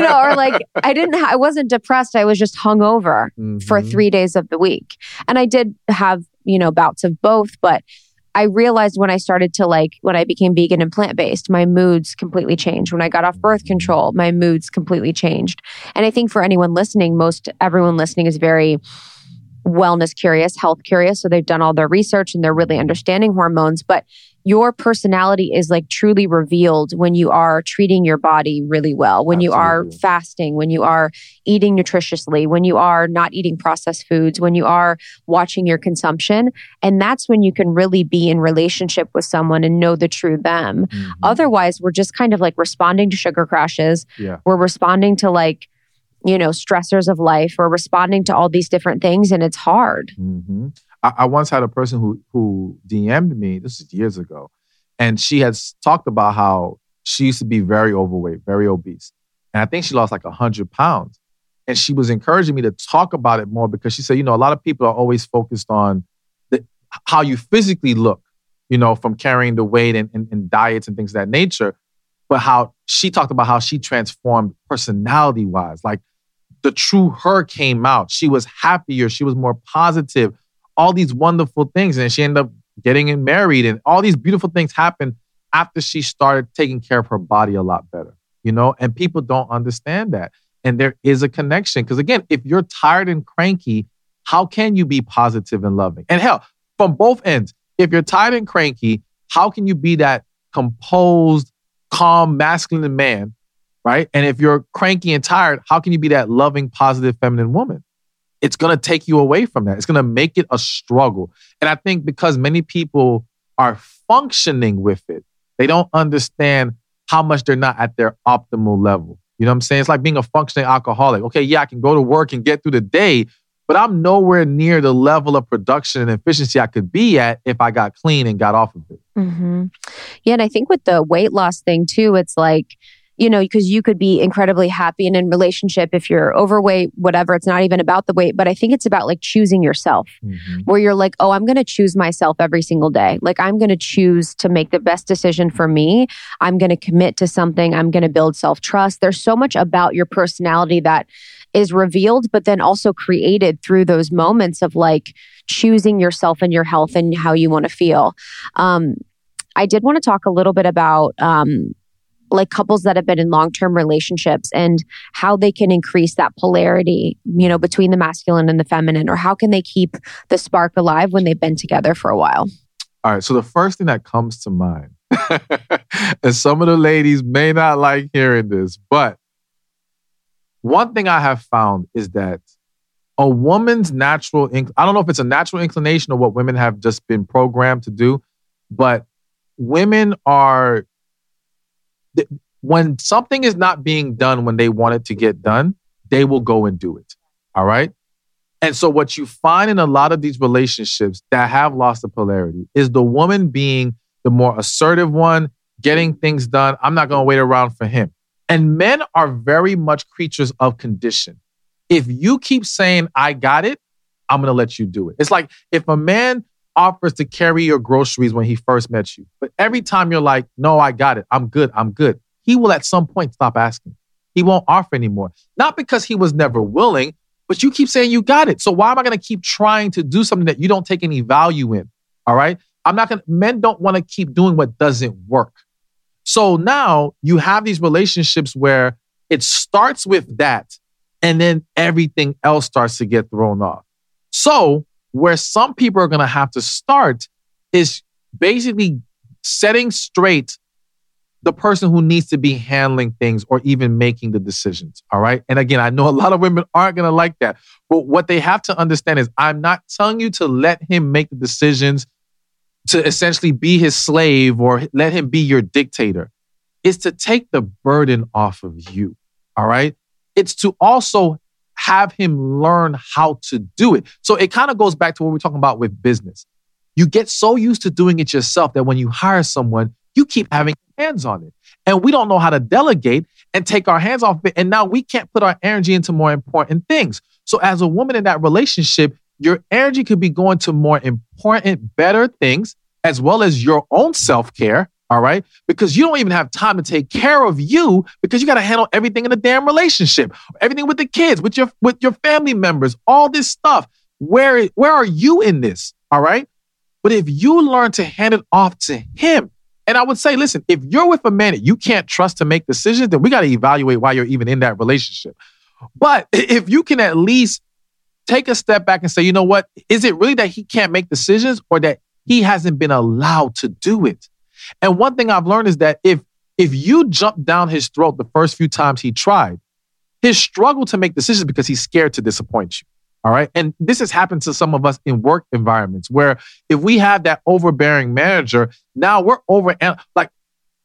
Speaker 2: know, or like I didn't ha- I wasn't depressed. I was just hungover for
Speaker 3: Mhm.
Speaker 2: three days of the week. And I did have, you know, bouts of both, but I realized when I started to like, when I became vegan and plant based, my moods completely changed. When I got off birth control, my moods completely changed. And I think for anyone listening, most everyone listening is very wellness curious, health curious. So they've done all their research and they're really understanding hormones. But your personality is like truly revealed when you are treating your body really well, when you are fasting, when you are eating nutritiously, when you are not eating processed foods, when you are watching your consumption. And that's when you can really be in relationship with someone and know the true them.
Speaker 3: Mhm.
Speaker 2: Otherwise, we're just kind of like responding to sugar crashes.
Speaker 3: Yeah.
Speaker 2: We're responding to like, you know, stressors of life. We're responding to all these different things and it's hard.
Speaker 3: hmm I, I once had a person who who DM'd me. This is years ago, and she has talked about how she used to be very overweight, very obese, and I think she lost like hundred pounds. And she was encouraging me to talk about it more because she said, you know, a lot of people are always focused on the, how you physically look, you know, from carrying the weight and, and, and diets and things of that nature. But how she talked about how she transformed personality wise, like the true her came out. She was happier. She was more positive. All these wonderful things. And she ended up getting married. And all these beautiful things happened after she started taking care of her body a lot better, you know? And people don't understand that. and there is a connection. Because again, if you're tired and cranky, how can you be positive and loving? And hell, from both ends, if you're tired and cranky, how can you be that composed, calm, masculine man, right? And if you're cranky and tired, how can you be that loving, positive, feminine woman? It's going to take you away from that. It's going to make it a struggle. And I think because many people are functioning with it, they don't understand how much they're not at their optimal level. You know what I'm saying? It's like being a functioning alcoholic. Okay, yeah, I can go to work and get through the day, but I'm nowhere near the level of production and efficiency I could be at if I got clean and got off of it.
Speaker 4: Mm-hmm. Yeah. And I think with the weight loss thing too, it's like, you know, because you could be incredibly happy and in relationship if you're overweight, whatever. It's not even about the weight, but I think it's about like choosing yourself, mm-hmm. where you're like, oh, I'm going to choose myself every single day. Like I'm going to choose to make the best decision for me. I'm going to commit to something. I'm going to build self trust. There's so much about your personality that is revealed, but then also created through those moments of like choosing yourself and your health and how you want to feel. Um, I did want to talk a little bit about um, like couples that have been in long-term relationships and how they can increase that polarity, you know, between the masculine and the feminine, or how can they keep the spark alive when they've been together for a while?
Speaker 3: All right. So the first thing that comes to mind, (laughs) and some of the ladies may not like hearing this, but one thing I have found is that a woman's natural, inc- I don't know if it's a natural inclination or what women have just been programmed to do, but women are, when something is not being done when they want it to get done, they will go and do it. All right. And so, what you find in a lot of these relationships that have lost the polarity is the woman being the more assertive one, getting things done. I'm not going to wait around for him. And men are very much creatures of condition. If you keep saying, I got it, I'm going to let you do it. It's like if a man offers to carry your groceries when he first met you, but every time you're like, no, I got it, I'm good, I'm good, he will at some point stop asking. He won't offer anymore. Not because he was never willing, but you keep saying you got it. So why am I going to keep trying to do something that you don't take any value in? All right. I'm not going to, men don't want to keep doing what doesn't work. So now you have these relationships where it starts with that and then everything else starts to get thrown off. So, where some people are going to have to start is basically setting straight the person who needs to be handling things or even making the decisions. All right. And again, I know a lot of women aren't going to like that. But what they have to understand is I'm not telling you to let him make the decisions to essentially be his slave or let him be your dictator. It's to take the burden off of you. All right. It's to also have him learn how to do it. So it kind of goes back to what we're talking about with business. You get so used to doing it yourself that when you hire someone, you keep having hands on it. And we don't know how to delegate and take our hands off it. And now we can't put our energy into more important things. So as a woman in that relationship, your energy could be going to more important, better things, as well as your own self care. All right. Because you don't even have time to take care of you because you got to handle everything in the damn relationship, everything with the kids, with your, with your family members, all this stuff. Where, where are you in this? All right. But if you learn to hand it off to him, and I would say, listen, if you're with a man that you can't trust to make decisions, then we got to evaluate why you're even in that relationship. But (laughs) if you can at least take a step back and say, you know what? Is it really that he can't make decisions or that he hasn't been allowed to do it? And one thing I've learned is that if if you jump down his throat the first few times he tried, his struggle to make decisions because he's scared to disappoint you. All right. And this has happened to some of us in work environments where if we have that overbearing manager, now we're over like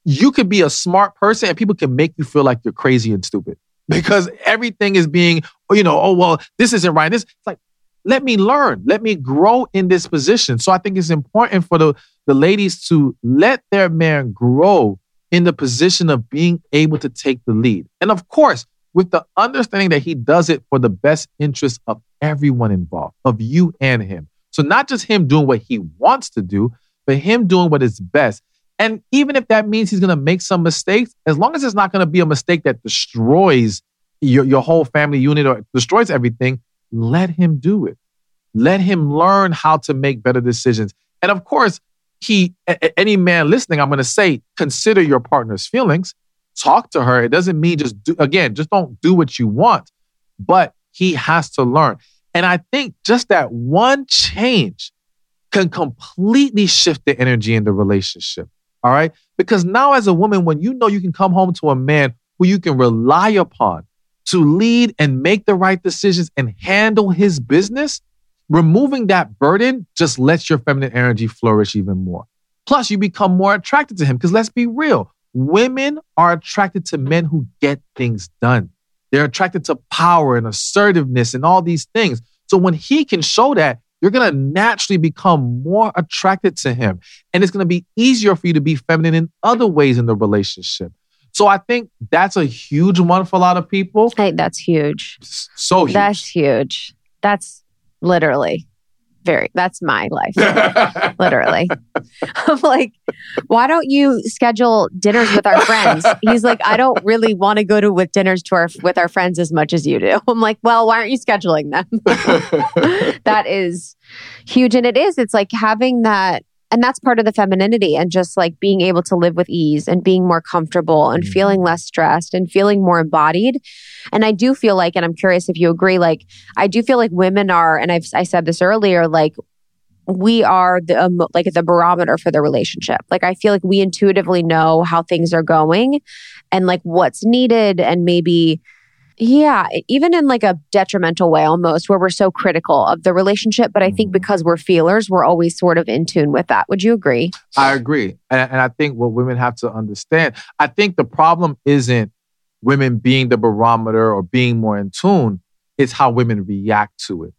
Speaker 3: you could be a smart person and people can make you feel like you're crazy and stupid (laughs) because everything is being, you know, oh, well, this isn't right. This, it's like, let me learn, let me grow in this position. So I think it's important for the, the ladies to let their man grow in the position of being able to take the lead. And of course, with the understanding that he does it for the best interest of everyone involved, of you and him. So not just him doing what he wants to do, but him doing what is best. And even if that means he's going to make some mistakes, as long as it's not going to be a mistake that destroys your, your whole family unit or destroys everything, let him do it. Let him learn how to make better decisions. And of course, he, any man listening, I'm going to say, consider your partner's feelings. talk to her. It doesn't mean just do, again, just don't do what you want, but he has to learn. And I think just that one change can completely shift the energy in the relationship. All right. Because now, as a woman, when you know you can come home to a man who you can rely upon to lead and make the right decisions and handle his business, removing that burden just lets your feminine energy flourish even more. Plus, you become more attracted to him because let's be real women are attracted to men who get things done. They're attracted to power and assertiveness and all these things. So when he can show that, you're going to naturally become more attracted to him. And it's going to be easier for you to be feminine in other ways in the relationship. So I think that's a huge one for a lot of people.
Speaker 2: Hey, that's huge.
Speaker 3: So huge.
Speaker 2: That's huge. That's literally very, that's my life. (laughs) literally. (laughs) I'm like, why don't you schedule dinners with our friends? He's like, I don't really want to go to with dinners to our with our friends as much as you do. I'm like, well, why aren't you scheduling them? (laughs) that is huge. And it is, it's like having that and that's part of the femininity and just like being able to live with ease and being more comfortable and feeling less stressed and feeling more embodied. And i do feel like and i'm curious if you agree like i do feel like women are and i've i said this earlier like we are the um, like the barometer for the relationship. Like i feel like we intuitively know how things are going and like what's needed and maybe yeah, even in like a detrimental way almost, where we're so critical of the relationship. But I think mm-hmm. because we're feelers, we're always sort of in tune with that. Would you agree?
Speaker 3: I agree. And, and I think what women have to understand, I think the problem isn't women being the barometer or being more in tune, it's how women react to it.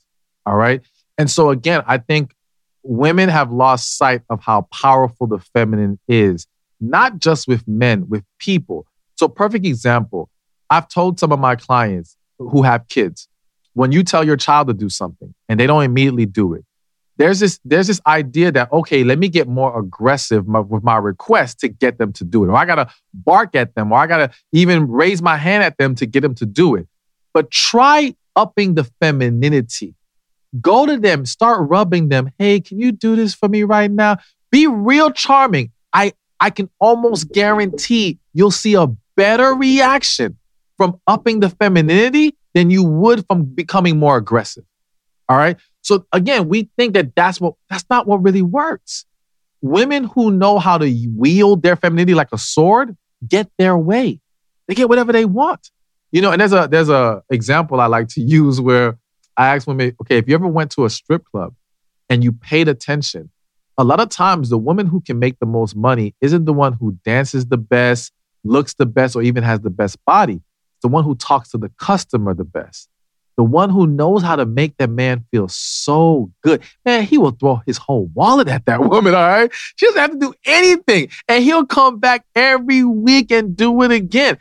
Speaker 3: All right. And so again, I think women have lost sight of how powerful the feminine is, not just with men, with people. So, perfect example I've told some of my clients who have kids, when you tell your child to do something and they don't immediately do it, there's this there's this idea that okay, let me get more aggressive with my request to get them to do it, or I gotta bark at them, or I gotta even raise my hand at them to get them to do it. But try upping the femininity. Go to them, start rubbing them. Hey, can you do this for me right now? Be real charming. I I can almost guarantee you'll see a better reaction from upping the femininity than you would from becoming more aggressive. All right. So again, we think that that's what, that's not what really works. Women who know how to wield their femininity like a sword get their way. They get whatever they want. You know, and there's a, there's a example I like to use where I ask women, okay, if you ever went to a strip club and you paid attention, a lot of times the woman who can make the most money isn't the one who dances the best, looks the best, or even has the best body the one who talks to the customer the best, the one who knows how to make that man feel so good. Man, he will throw his whole wallet at that (laughs) woman, all right? She doesn't have to do anything. And he'll come back every week and do it again.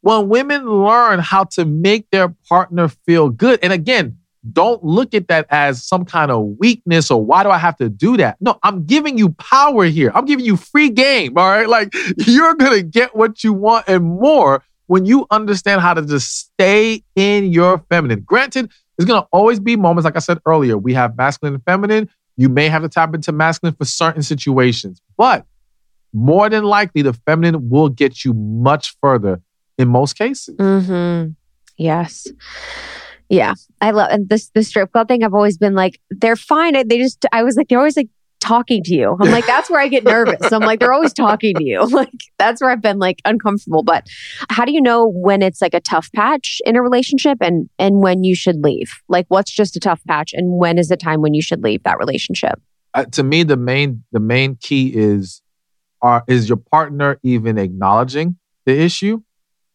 Speaker 3: When women learn how to make their partner feel good, and again, don't look at that as some kind of weakness or why do I have to do that? No, I'm giving you power here. I'm giving you free game. All right. Like (laughs) you're going to get what you want and more when you understand how to just stay in your feminine. Granted, there's to always be moments, like I said earlier, we have masculine and feminine. You may have to tap into masculine for certain situations, but more than likely, the feminine will get you much further in most cases.
Speaker 2: Mm-hmm. Yes. Yeah, I love and this the strip club thing. I've always been like, they're fine. They just, I was like, they're always like talking to you. I'm like, that's where I get nervous. I'm like, they're always talking to you. (laughs) Like, that's where I've been like uncomfortable. But how do you know when it's like a tough patch in a relationship and and when you should leave? Like, what's just a tough patch, and when is the time when you should leave that relationship?
Speaker 3: Uh, to me, the main the main key is are is your partner even acknowledging the issue,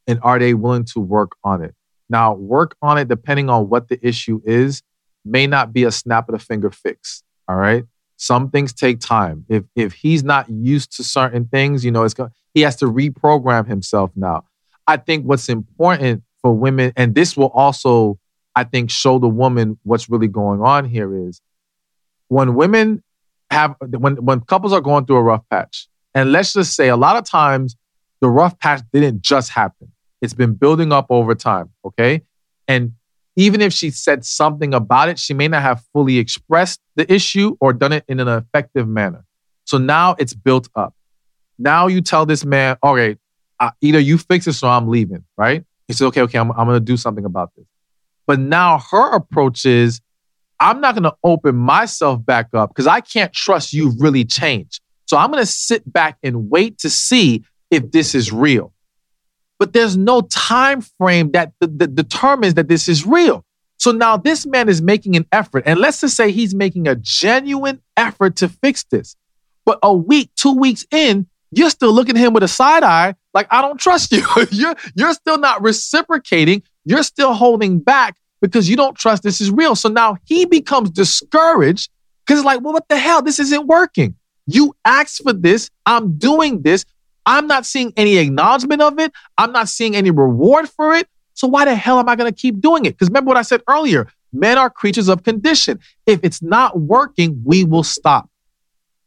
Speaker 3: and are they willing to work on it? Now, work on it depending on what the issue is may not be a snap of the finger fix. All right. Some things take time. If if he's not used to certain things, you know, it's going he has to reprogram himself now. I think what's important for women, and this will also, I think, show the woman what's really going on here is when women have when when couples are going through a rough patch, and let's just say a lot of times the rough patch didn't just happen. It's been building up over time. Okay. And even if she said something about it, she may not have fully expressed the issue or done it in an effective manner. So now it's built up. Now you tell this man, all right, I, either you fix this or I'm leaving, right? He said, okay, okay, I'm, I'm going to do something about this. But now her approach is, I'm not going to open myself back up because I can't trust you've really changed. So I'm going to sit back and wait to see if this is real. But there's no time frame that, that determines that this is real. So now this man is making an effort, and let's just say he's making a genuine effort to fix this. But a week, two weeks in, you're still looking at him with a side eye, like I don't trust you. (laughs) you're you're still not reciprocating. You're still holding back because you don't trust this is real. So now he becomes discouraged because it's like, well, what the hell? This isn't working. You asked for this. I'm doing this. I'm not seeing any acknowledgement of it. I'm not seeing any reward for it. So why the hell am I going to keep doing it? Because remember what I said earlier men are creatures of condition. If it's not working, we will stop.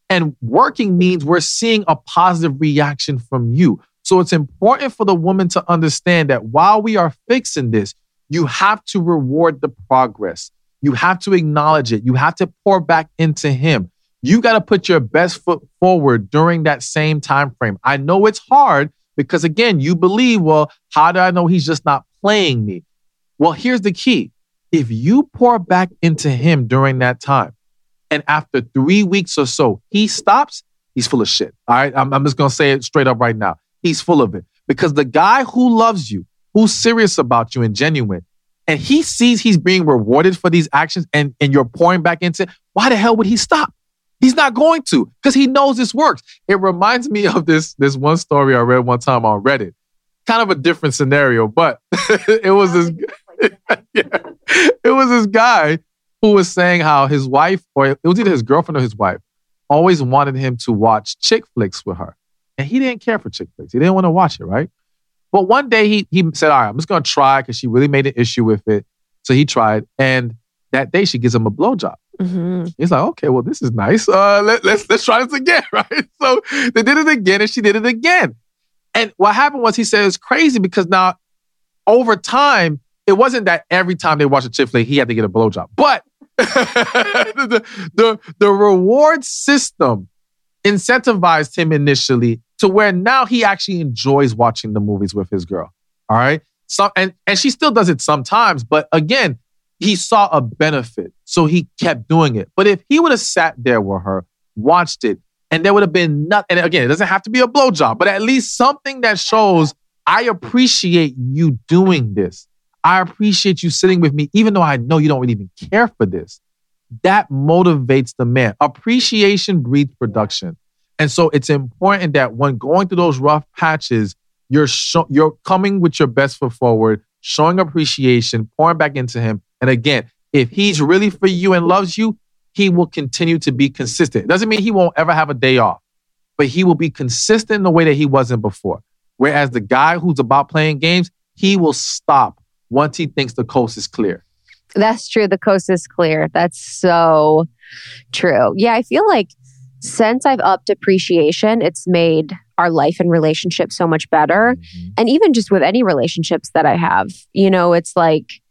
Speaker 3: And working means we're seeing a positive reaction from you. So it's important for the woman to understand that while we are fixing this, you have to reward the progress. You have to acknowledge it. You have to pour back into him. You got to put your best foot forward during that same time frame. I know it's hard because again, you believe, well, how do I know he's just not playing me? Well, here's the key. If you pour back into him during that time, and after three weeks or so, he stops, he's full of shit. All right. I'm, I'm just going to say it straight up right now. He's full of it because the guy who loves you, who's serious about you and genuine, and he sees he's being rewarded for these actions and, and you're pouring back into it, why the hell would he stop? He's not going to because he knows this works. It reminds me of this, this one story I read one time on Reddit. Kind of a different scenario, but (laughs) it was this (laughs) yeah, it was this guy who was saying how his wife, or it was either his girlfriend or his wife, always wanted him to watch chick flicks with her. And he didn't care for chick flicks. He didn't want to watch it, right? But one day he he said, All right, I'm just gonna try because she really made an issue with it. So he tried. And that day she gives him a blowjob. Mm-hmm. He's like, okay, well, this is nice. Uh, let, let's let's try this again, (laughs) right? So they did it again, and she did it again. And what happened was he said it's crazy because now over time, it wasn't that every time they watched a chick flick, he had to get a blowjob. But (laughs) the, the, the reward system incentivized him initially to where now he actually enjoys watching the movies with his girl. All right. So, and, and she still does it sometimes, but again, he saw a benefit. So he kept doing it. But if he would have sat there with her, watched it, and there would have been nothing, and again, it doesn't have to be a blowjob, but at least something that shows I appreciate you doing this. I appreciate you sitting with me, even though I know you don't really even care for this. That motivates the man. Appreciation breeds production. And so it's important that when going through those rough patches, you're you're coming with your best foot forward, showing appreciation, pouring back into him. And again, if he's really for you and loves you, he will continue to be consistent. It doesn't mean he won't ever have a day off, but he will be consistent in the way that he wasn't before. Whereas the guy who's about playing games, he will stop once he thinks the coast is clear.
Speaker 2: That's true. The coast is clear. That's so true. Yeah, I feel like since I've upped appreciation, it's made our life and relationship so much better. Mm-hmm. And even just with any relationships that I have, you know, it's like,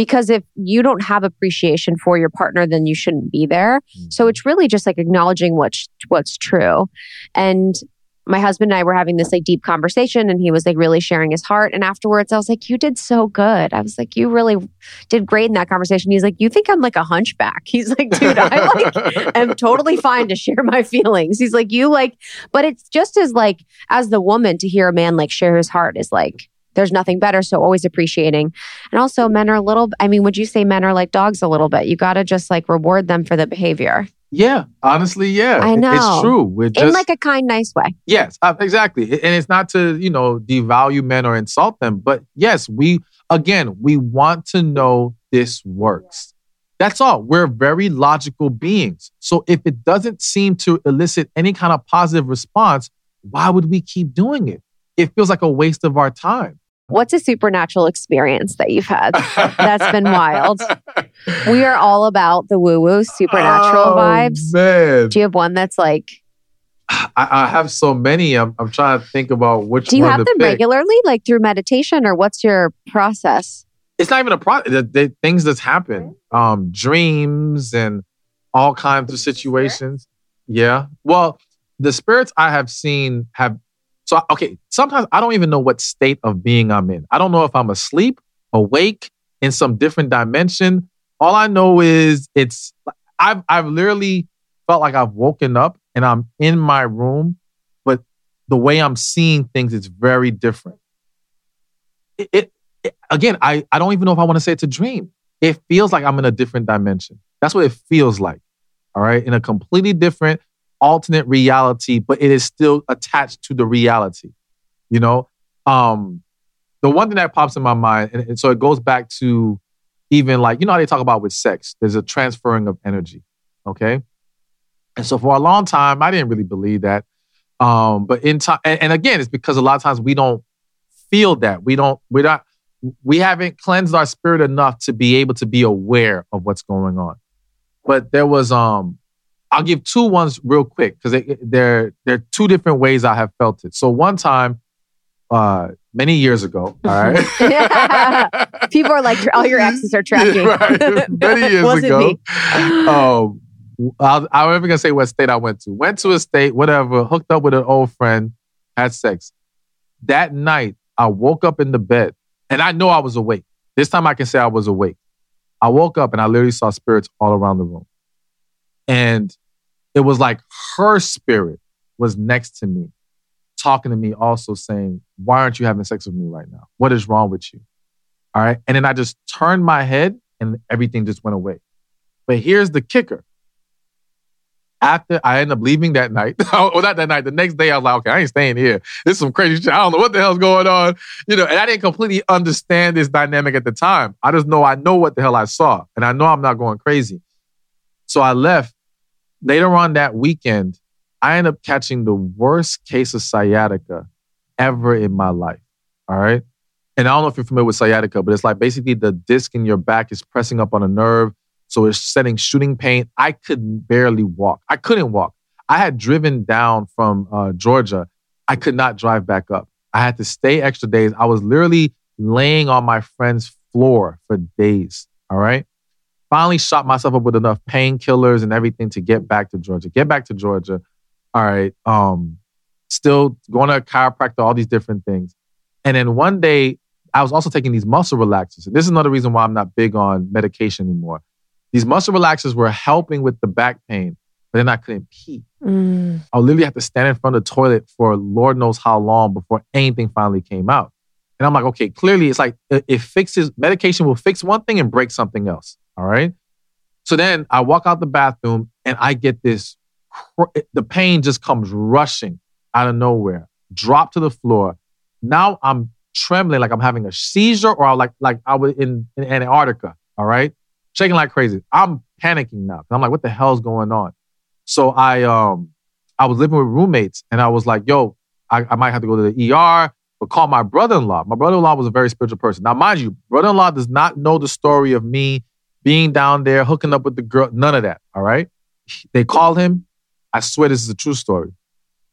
Speaker 2: because if you don't have appreciation for your partner, then you shouldn't be there. Mm-hmm. So it's really just like acknowledging what's, what's true. And my husband and I were having this like deep conversation and he was like really sharing his heart. And afterwards, I was like, You did so good. I was like, You really did great in that conversation. He's like, You think I'm like a hunchback? (laughs) He's like, Dude, I like (laughs) am totally fine to share my feelings. He's like, You like, but it's just as like, as the woman to hear a man like share his heart is like, there's nothing better. So always appreciating. And also, men are a little, I mean, would you say men are like dogs a little bit? You got to just like reward them for the behavior.
Speaker 3: Yeah, honestly, yeah.
Speaker 2: I know.
Speaker 3: It's true. We're just,
Speaker 2: In like a kind, nice way.
Speaker 3: Yes, uh, exactly. And it's not to, you know, devalue men or insult them, but yes, we, again, we want to know this works. That's all. We're very logical beings. So if it doesn't seem to elicit any kind of positive response, why would we keep doing it? It feels like a waste of our time.
Speaker 2: What's a supernatural experience that you've had that's been wild? (laughs) We are all about the woo woo supernatural
Speaker 3: oh,
Speaker 2: vibes.
Speaker 3: Man.
Speaker 2: Do you have one that's like,
Speaker 3: I, I have so many. I'm, I'm trying to think about which
Speaker 2: do you have them
Speaker 3: pick.
Speaker 2: regularly, like through meditation, or what's your process?
Speaker 3: It's not even a process. The, the things that's happen, um, dreams and all kinds of situations. Yeah. Well, the spirits I have seen have So, okay, sometimes I don't even know what state of being I'm in. I don't know if I'm asleep, awake, in some different dimension. All I know is it's, I've, I've literally felt like I've woken up and I'm in my room, but the way I'm seeing things is very different. It, it, it again, I, I don't even know if I want to say it's a dream. It feels like I'm in a different dimension. That's what it feels like. All right. In a completely different alternate reality, but it is still attached to the reality. You know? Um, the one thing that pops in my mind, and, and so it goes back to even like, you know how they talk about with sex, there's a transferring of energy. Okay. And so for a long time, I didn't really believe that. Um, but in time, and, and again, it's because a lot of times we don't feel that. We don't, we're not, we haven't cleansed our spirit enough to be able to be aware of what's going on. But there was, um, I'll give two ones real quick because they're they're two different ways I have felt it. So one time, uh, many years ago, all right. (laughs) (laughs)
Speaker 4: People are like, all your exes are tracking. (laughs)
Speaker 3: right. Many years ago. Um, I, I'm never gonna say what state I went to. Went to a state, whatever. Hooked up with an old friend, had sex. That night, I woke up in the bed, and I know I was awake. This time, I can say I was awake. I woke up and I literally saw spirits all around the room, and it was like her spirit was next to me, talking to me, also saying, Why aren't you having sex with me right now? What is wrong with you? All right. And then I just turned my head and everything just went away. But here's the kicker. After I ended up leaving that night, well, (laughs) oh, not that night, the next day I was like, okay, I ain't staying here. This is some crazy shit. I don't know what the hell's going on. You know, and I didn't completely understand this dynamic at the time. I just know I know what the hell I saw. And I know I'm not going crazy. So I left later on that weekend, I end up catching the worst case of sciatica ever in my life. All right. And I don't know if you're familiar with sciatica, but it's like basically the disc in your back is pressing up on a nerve. So it's setting shooting pain. I could barely walk. I couldn't walk. I had driven down from uh, Georgia. I could not drive back up. I had to stay extra days. I was literally laying on my friend's floor for days. All right. Finally shot myself up with enough painkillers and everything to get back to Georgia. Get back to Georgia. All right. Um, still going to a chiropractor, all these different things. And then one day, I was also taking these muscle relaxers. And this is another reason why I'm not big on medication anymore. These muscle relaxers were helping with the back pain, but then I couldn't pee. Mm. I literally have to stand in front of the toilet for Lord knows how long before anything finally came out. And I'm like, okay, clearly it's like it fixes medication will fix one thing and break something else. All right. So then I walk out the bathroom and I get this, the pain just comes rushing out of nowhere, drop to the floor. Now I'm trembling like I'm having a seizure or like, like I was in, in Antarctica. All right. Shaking like crazy. I'm panicking now. I'm like, what the hell's going on? So I, um, I was living with roommates and I was like, yo, I, I might have to go to the ER, but call my brother-in-law. My brother-in-law was a very spiritual person. Now, mind you, brother-in-law does not know the story of me being down there, hooking up with the girl, none of that. All right. They call him. I swear this is a true story.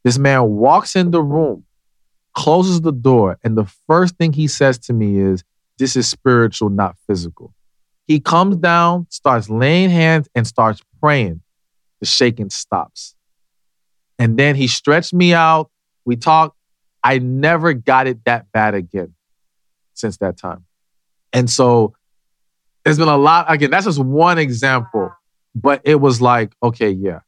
Speaker 3: This man walks in the room, closes the door, and the first thing he says to me is, This is spiritual, not physical. He comes down, starts laying hands, and starts praying. The shaking stops. And then he stretched me out. We talked. I never got it that bad again since that time. And so there's been a lot. Again, that's just one example, but it was like, okay, yeah.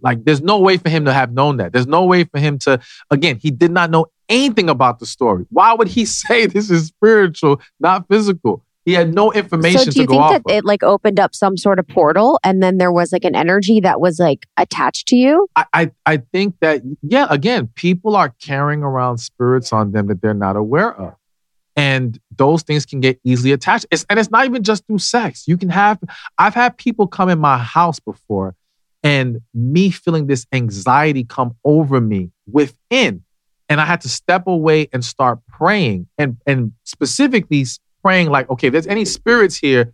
Speaker 3: Like, there's no way for him to have known that. There's no way for him to, again, he did not know anything about the story. Why would he (laughs) say this is spiritual, not physical? He had no information
Speaker 4: so do you
Speaker 3: to
Speaker 4: think
Speaker 3: that
Speaker 4: of. it like opened up some sort of portal and then there was like an energy that was like attached to you?
Speaker 3: I, I, I think that, yeah, again, people are carrying around spirits on them that they're not aware of. And those things can get easily attached. It's, and it's not even just through sex. You can have, I've had people come in my house before and me feeling this anxiety come over me within. And I had to step away and start praying and, and specifically praying, like, okay, if there's any spirits here,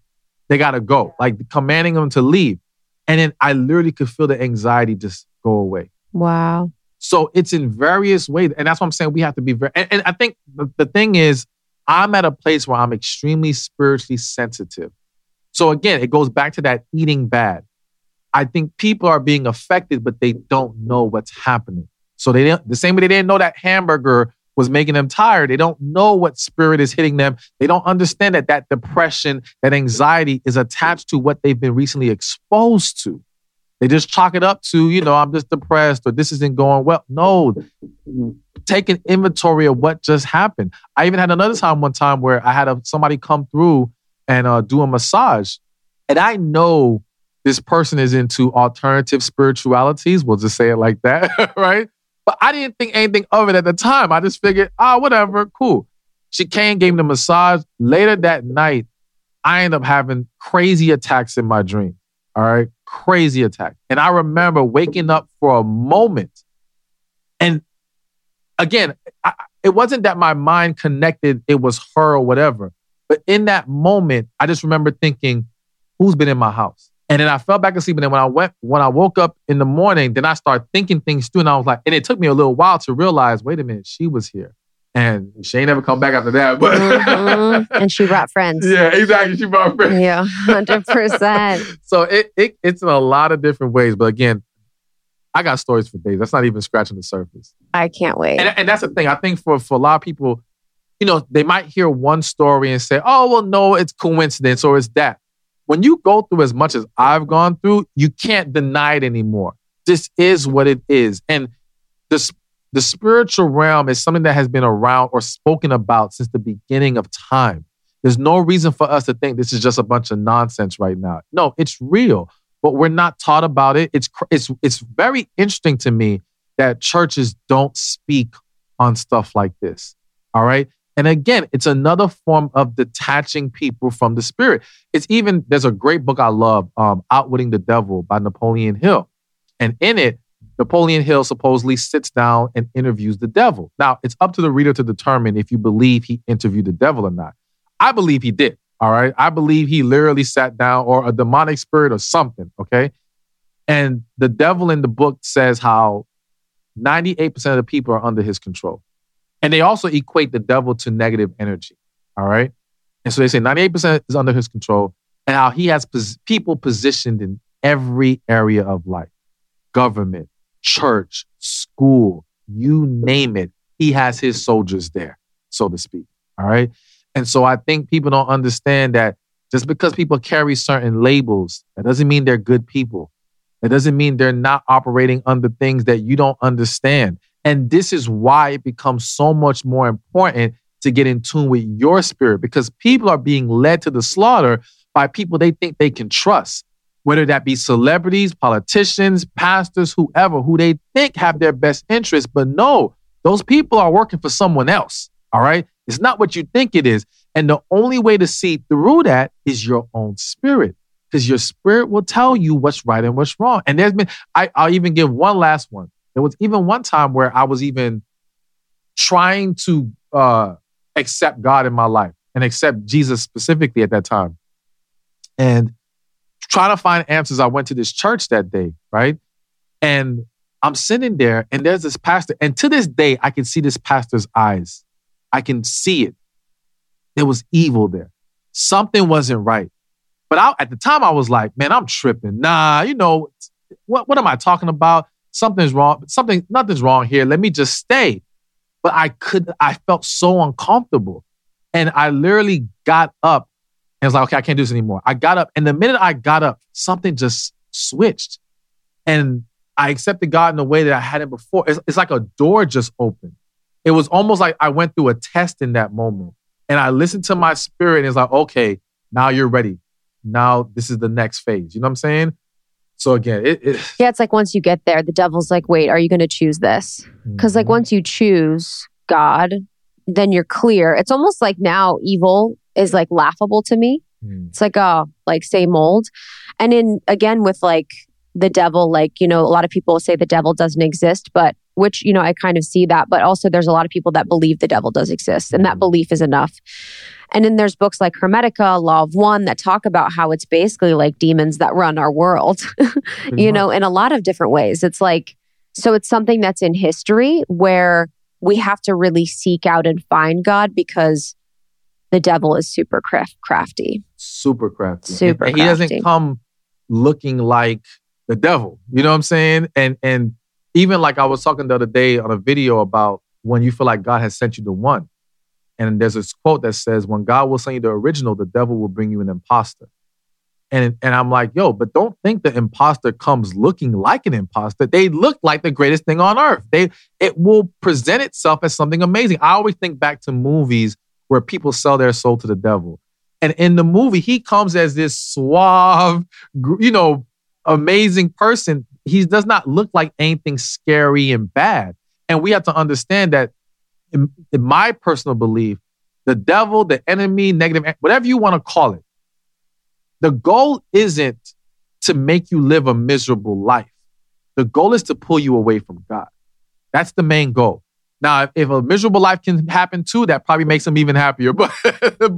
Speaker 3: they got to go, like commanding them to leave. And then I literally could feel the anxiety just go away.
Speaker 4: Wow.
Speaker 3: So it's in various ways. And that's what I'm saying. We have to be very, and, and I think the, the thing is, I'm at a place where I'm extremely spiritually sensitive. So again, it goes back to that eating bad. I think people are being affected, but they don't know what's happening. So they didn't, the same way they didn't know that hamburger was making them tired. They don't know what spirit is hitting them. They don't understand that that depression, that anxiety is attached to what they've been recently exposed to. They just chalk it up to, you know, I'm just depressed or this isn't going well. No, take an inventory of what just happened. I even had another time, one time where I had a, somebody come through and uh, do a massage. And I know this person is into alternative spiritualities. We'll just say it like that, (laughs) right? But I didn't think anything of it at the time. I just figured, ah, oh, whatever, cool. She came, gave me the massage. Later that night, I ended up having crazy attacks in my dream. All right, crazy attack. And I remember waking up for a moment. And again, I, it wasn't that my mind connected, it was her or whatever. But in that moment, I just remember thinking, who's been in my house? And then I fell back asleep. And then when I went, when I woke up in the morning, then I started thinking things through. And I was like, and it took me a little while to realize, wait a minute, she was here. And she ain't never come back after that. But
Speaker 4: mm-hmm. (laughs) and she brought friends.
Speaker 3: Yeah, exactly. She brought friends.
Speaker 4: Yeah, hundred percent. (laughs)
Speaker 3: So it, it it's in a lot of different ways. But again, I got stories for days. That's not even scratching the surface.
Speaker 4: I can't wait.
Speaker 3: And, and that's the thing. I think for for a lot of people, you know, they might hear one story and say, "Oh, well, no, it's coincidence or it's that." when you go through as much as I've gone through, you can't deny it anymore. This is what it is. And the, the spiritual realm is something that has been around or spoken about since the beginning of time. There's no reason for us to think this is just a bunch of nonsense right now. No, it's real, but we're not taught about it. It's it's it's very interesting to me that churches don't speak on stuff like this. All right? And again, it's another form of detaching people from the spirit. It's even, there's a great book I love, um, Outwitting the Devil by Napoleon Hill. And in it, Napoleon Hill supposedly sits down and interviews the devil. Now, it's up to the reader to determine if you believe he interviewed the devil or not. I believe he did. All right. I believe he literally sat down or a demonic spirit or something. Okay. And the devil in the book says how 98% of the people are under his control. And they also equate the devil to negative energy. All right. And so they say 98% is under his control and how he has pos- people positioned in every area of life government, church, school, you name it. He has his soldiers there, so to speak. All right. And so I think people don't understand that just because people carry certain labels, that doesn't mean they're good people. That doesn't mean they're not operating under things that you don't understand. And this is why it becomes so much more important to get in tune with your spirit because people are being led to the slaughter by people they think they can trust, whether that be celebrities, politicians, pastors, whoever, who they think have their best interests. But no, those people are working for someone else. All right. It's not what you think it is. And the only way to see through that is your own spirit because your spirit will tell you what's right and what's wrong. And there's been, I, I'll even give one last one. There was even one time where I was even trying to uh, accept God in my life and accept Jesus specifically at that time. And trying to find answers, I went to this church that day, right? And I'm sitting there and there's this pastor. And to this day, I can see this pastor's eyes. I can see it. There was evil there. Something wasn't right. But I, at the time, I was like, man, I'm tripping. Nah, you know, what, what am I talking about? something's wrong. Something, nothing's wrong here. Let me just stay. But I could, I felt so uncomfortable. And I literally got up and was like, okay, I can't do this anymore. I got up. And the minute I got up, something just switched. And I accepted God in a way that I hadn't before. It's, it's like a door just opened. It was almost like I went through a test in that moment. And I listened to my spirit and it's like, okay, now you're ready. Now this is the next phase. You know what I'm saying? So again, it, it,
Speaker 4: yeah, it's like once you get there, the devil's like, wait, are you going to choose this? Because mm-hmm. like once you choose God, then you're clear. It's almost like now evil is like laughable to me. Mm. It's like oh, like same old. And in again with like the devil, like you know, a lot of people say the devil doesn't exist, but which you know I kind of see that. But also, there's a lot of people that believe the devil does exist, and that mm. belief is enough. And then there's books like Hermetica, Law of One that talk about how it's basically like demons that run our world, (laughs) you know, in a lot of different ways. It's like, so it's something that's in history where we have to really seek out and find God because the devil is super craft- crafty.
Speaker 3: Super crafty.
Speaker 4: Super
Speaker 3: and,
Speaker 4: and
Speaker 3: he doesn't come looking like the devil. You know what I'm saying? And and even like I was talking the other day on a video about when you feel like God has sent you the one. And there's this quote that says, when God will send you the original, the devil will bring you an imposter. And, and I'm like, yo, but don't think the imposter comes looking like an imposter. They look like the greatest thing on earth. They it will present itself as something amazing. I always think back to movies where people sell their soul to the devil. And in the movie, he comes as this suave, you know, amazing person. He does not look like anything scary and bad. And we have to understand that, in, in my personal belief, the devil, the enemy, negative, whatever you want to call it, the goal isn't to make you live a miserable life. The goal is to pull you away from God. That's the main goal. Now, if, if a miserable life can happen too, that probably makes them even happier. (laughs) But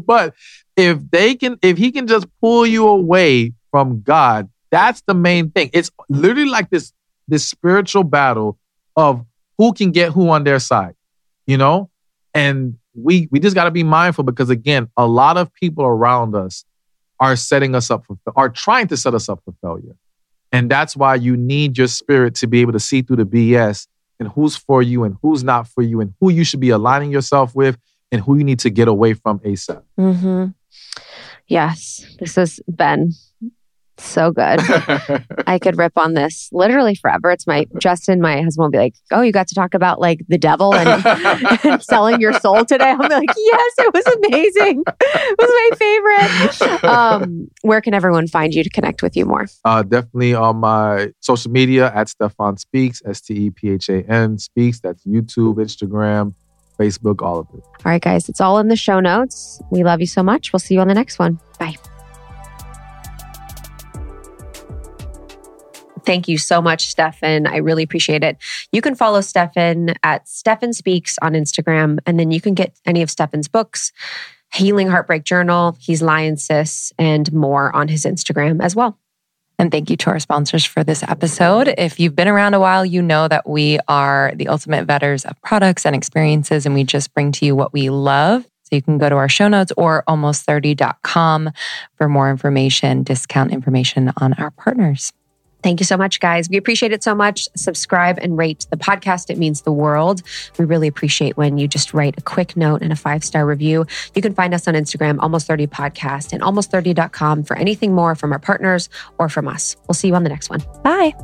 Speaker 3: but if they can, if he can just pull you away from God, that's the main thing. It's literally like this this spiritual battle of who can get who on their side, you know? And we we just got to be mindful because again, a lot of people around us are setting us up for are trying to set us up for failure. And that's why you need your spirit to be able to see through the BS and who's for you and who's not for you and who you should be aligning yourself with and who you need to get away from ASAP.
Speaker 4: Mm-hmm. Yes, this has been so good. (laughs) I could rip on this literally forever. It's my Justin, my husband will be like, Oh, you got to talk about like the devil and, (laughs) and selling your soul today. I'll be like, Yes, it was amazing. It was my favorite. Um, where can everyone find you to connect with you more?
Speaker 3: Uh, definitely on my social media at Stephan Speaks, S T E P H A N Speaks. That's YouTube, Instagram, Facebook, all of it.
Speaker 4: All right, guys, it's all in the show notes. We love you so much. We'll see you on the next one. Bye.
Speaker 2: Thank you so much, Stephan. I really appreciate it. You can follow Stephan at Stephan Speaks on Instagram, and then you can get any of Stephan's books, Healing Heartbreak Journal, He's Lying Sis, and more on his Instagram as well.
Speaker 1: And thank you to our sponsors for this episode. If you've been around a while, you know that we are the ultimate vetters of products and experiences, and we just bring to you what we love. So you can go to our show notes or almost30.com for more information, discount information on our partners.
Speaker 2: Thank you so much, guys. We appreciate it so much. Subscribe and rate the podcast. It means the world. We really appreciate when you just write a quick note and a five star review. You can find us on Instagram, almost 30 podcast and almost30.com for anything more from our partners or from us. We'll see you on the next one.
Speaker 1: Bye.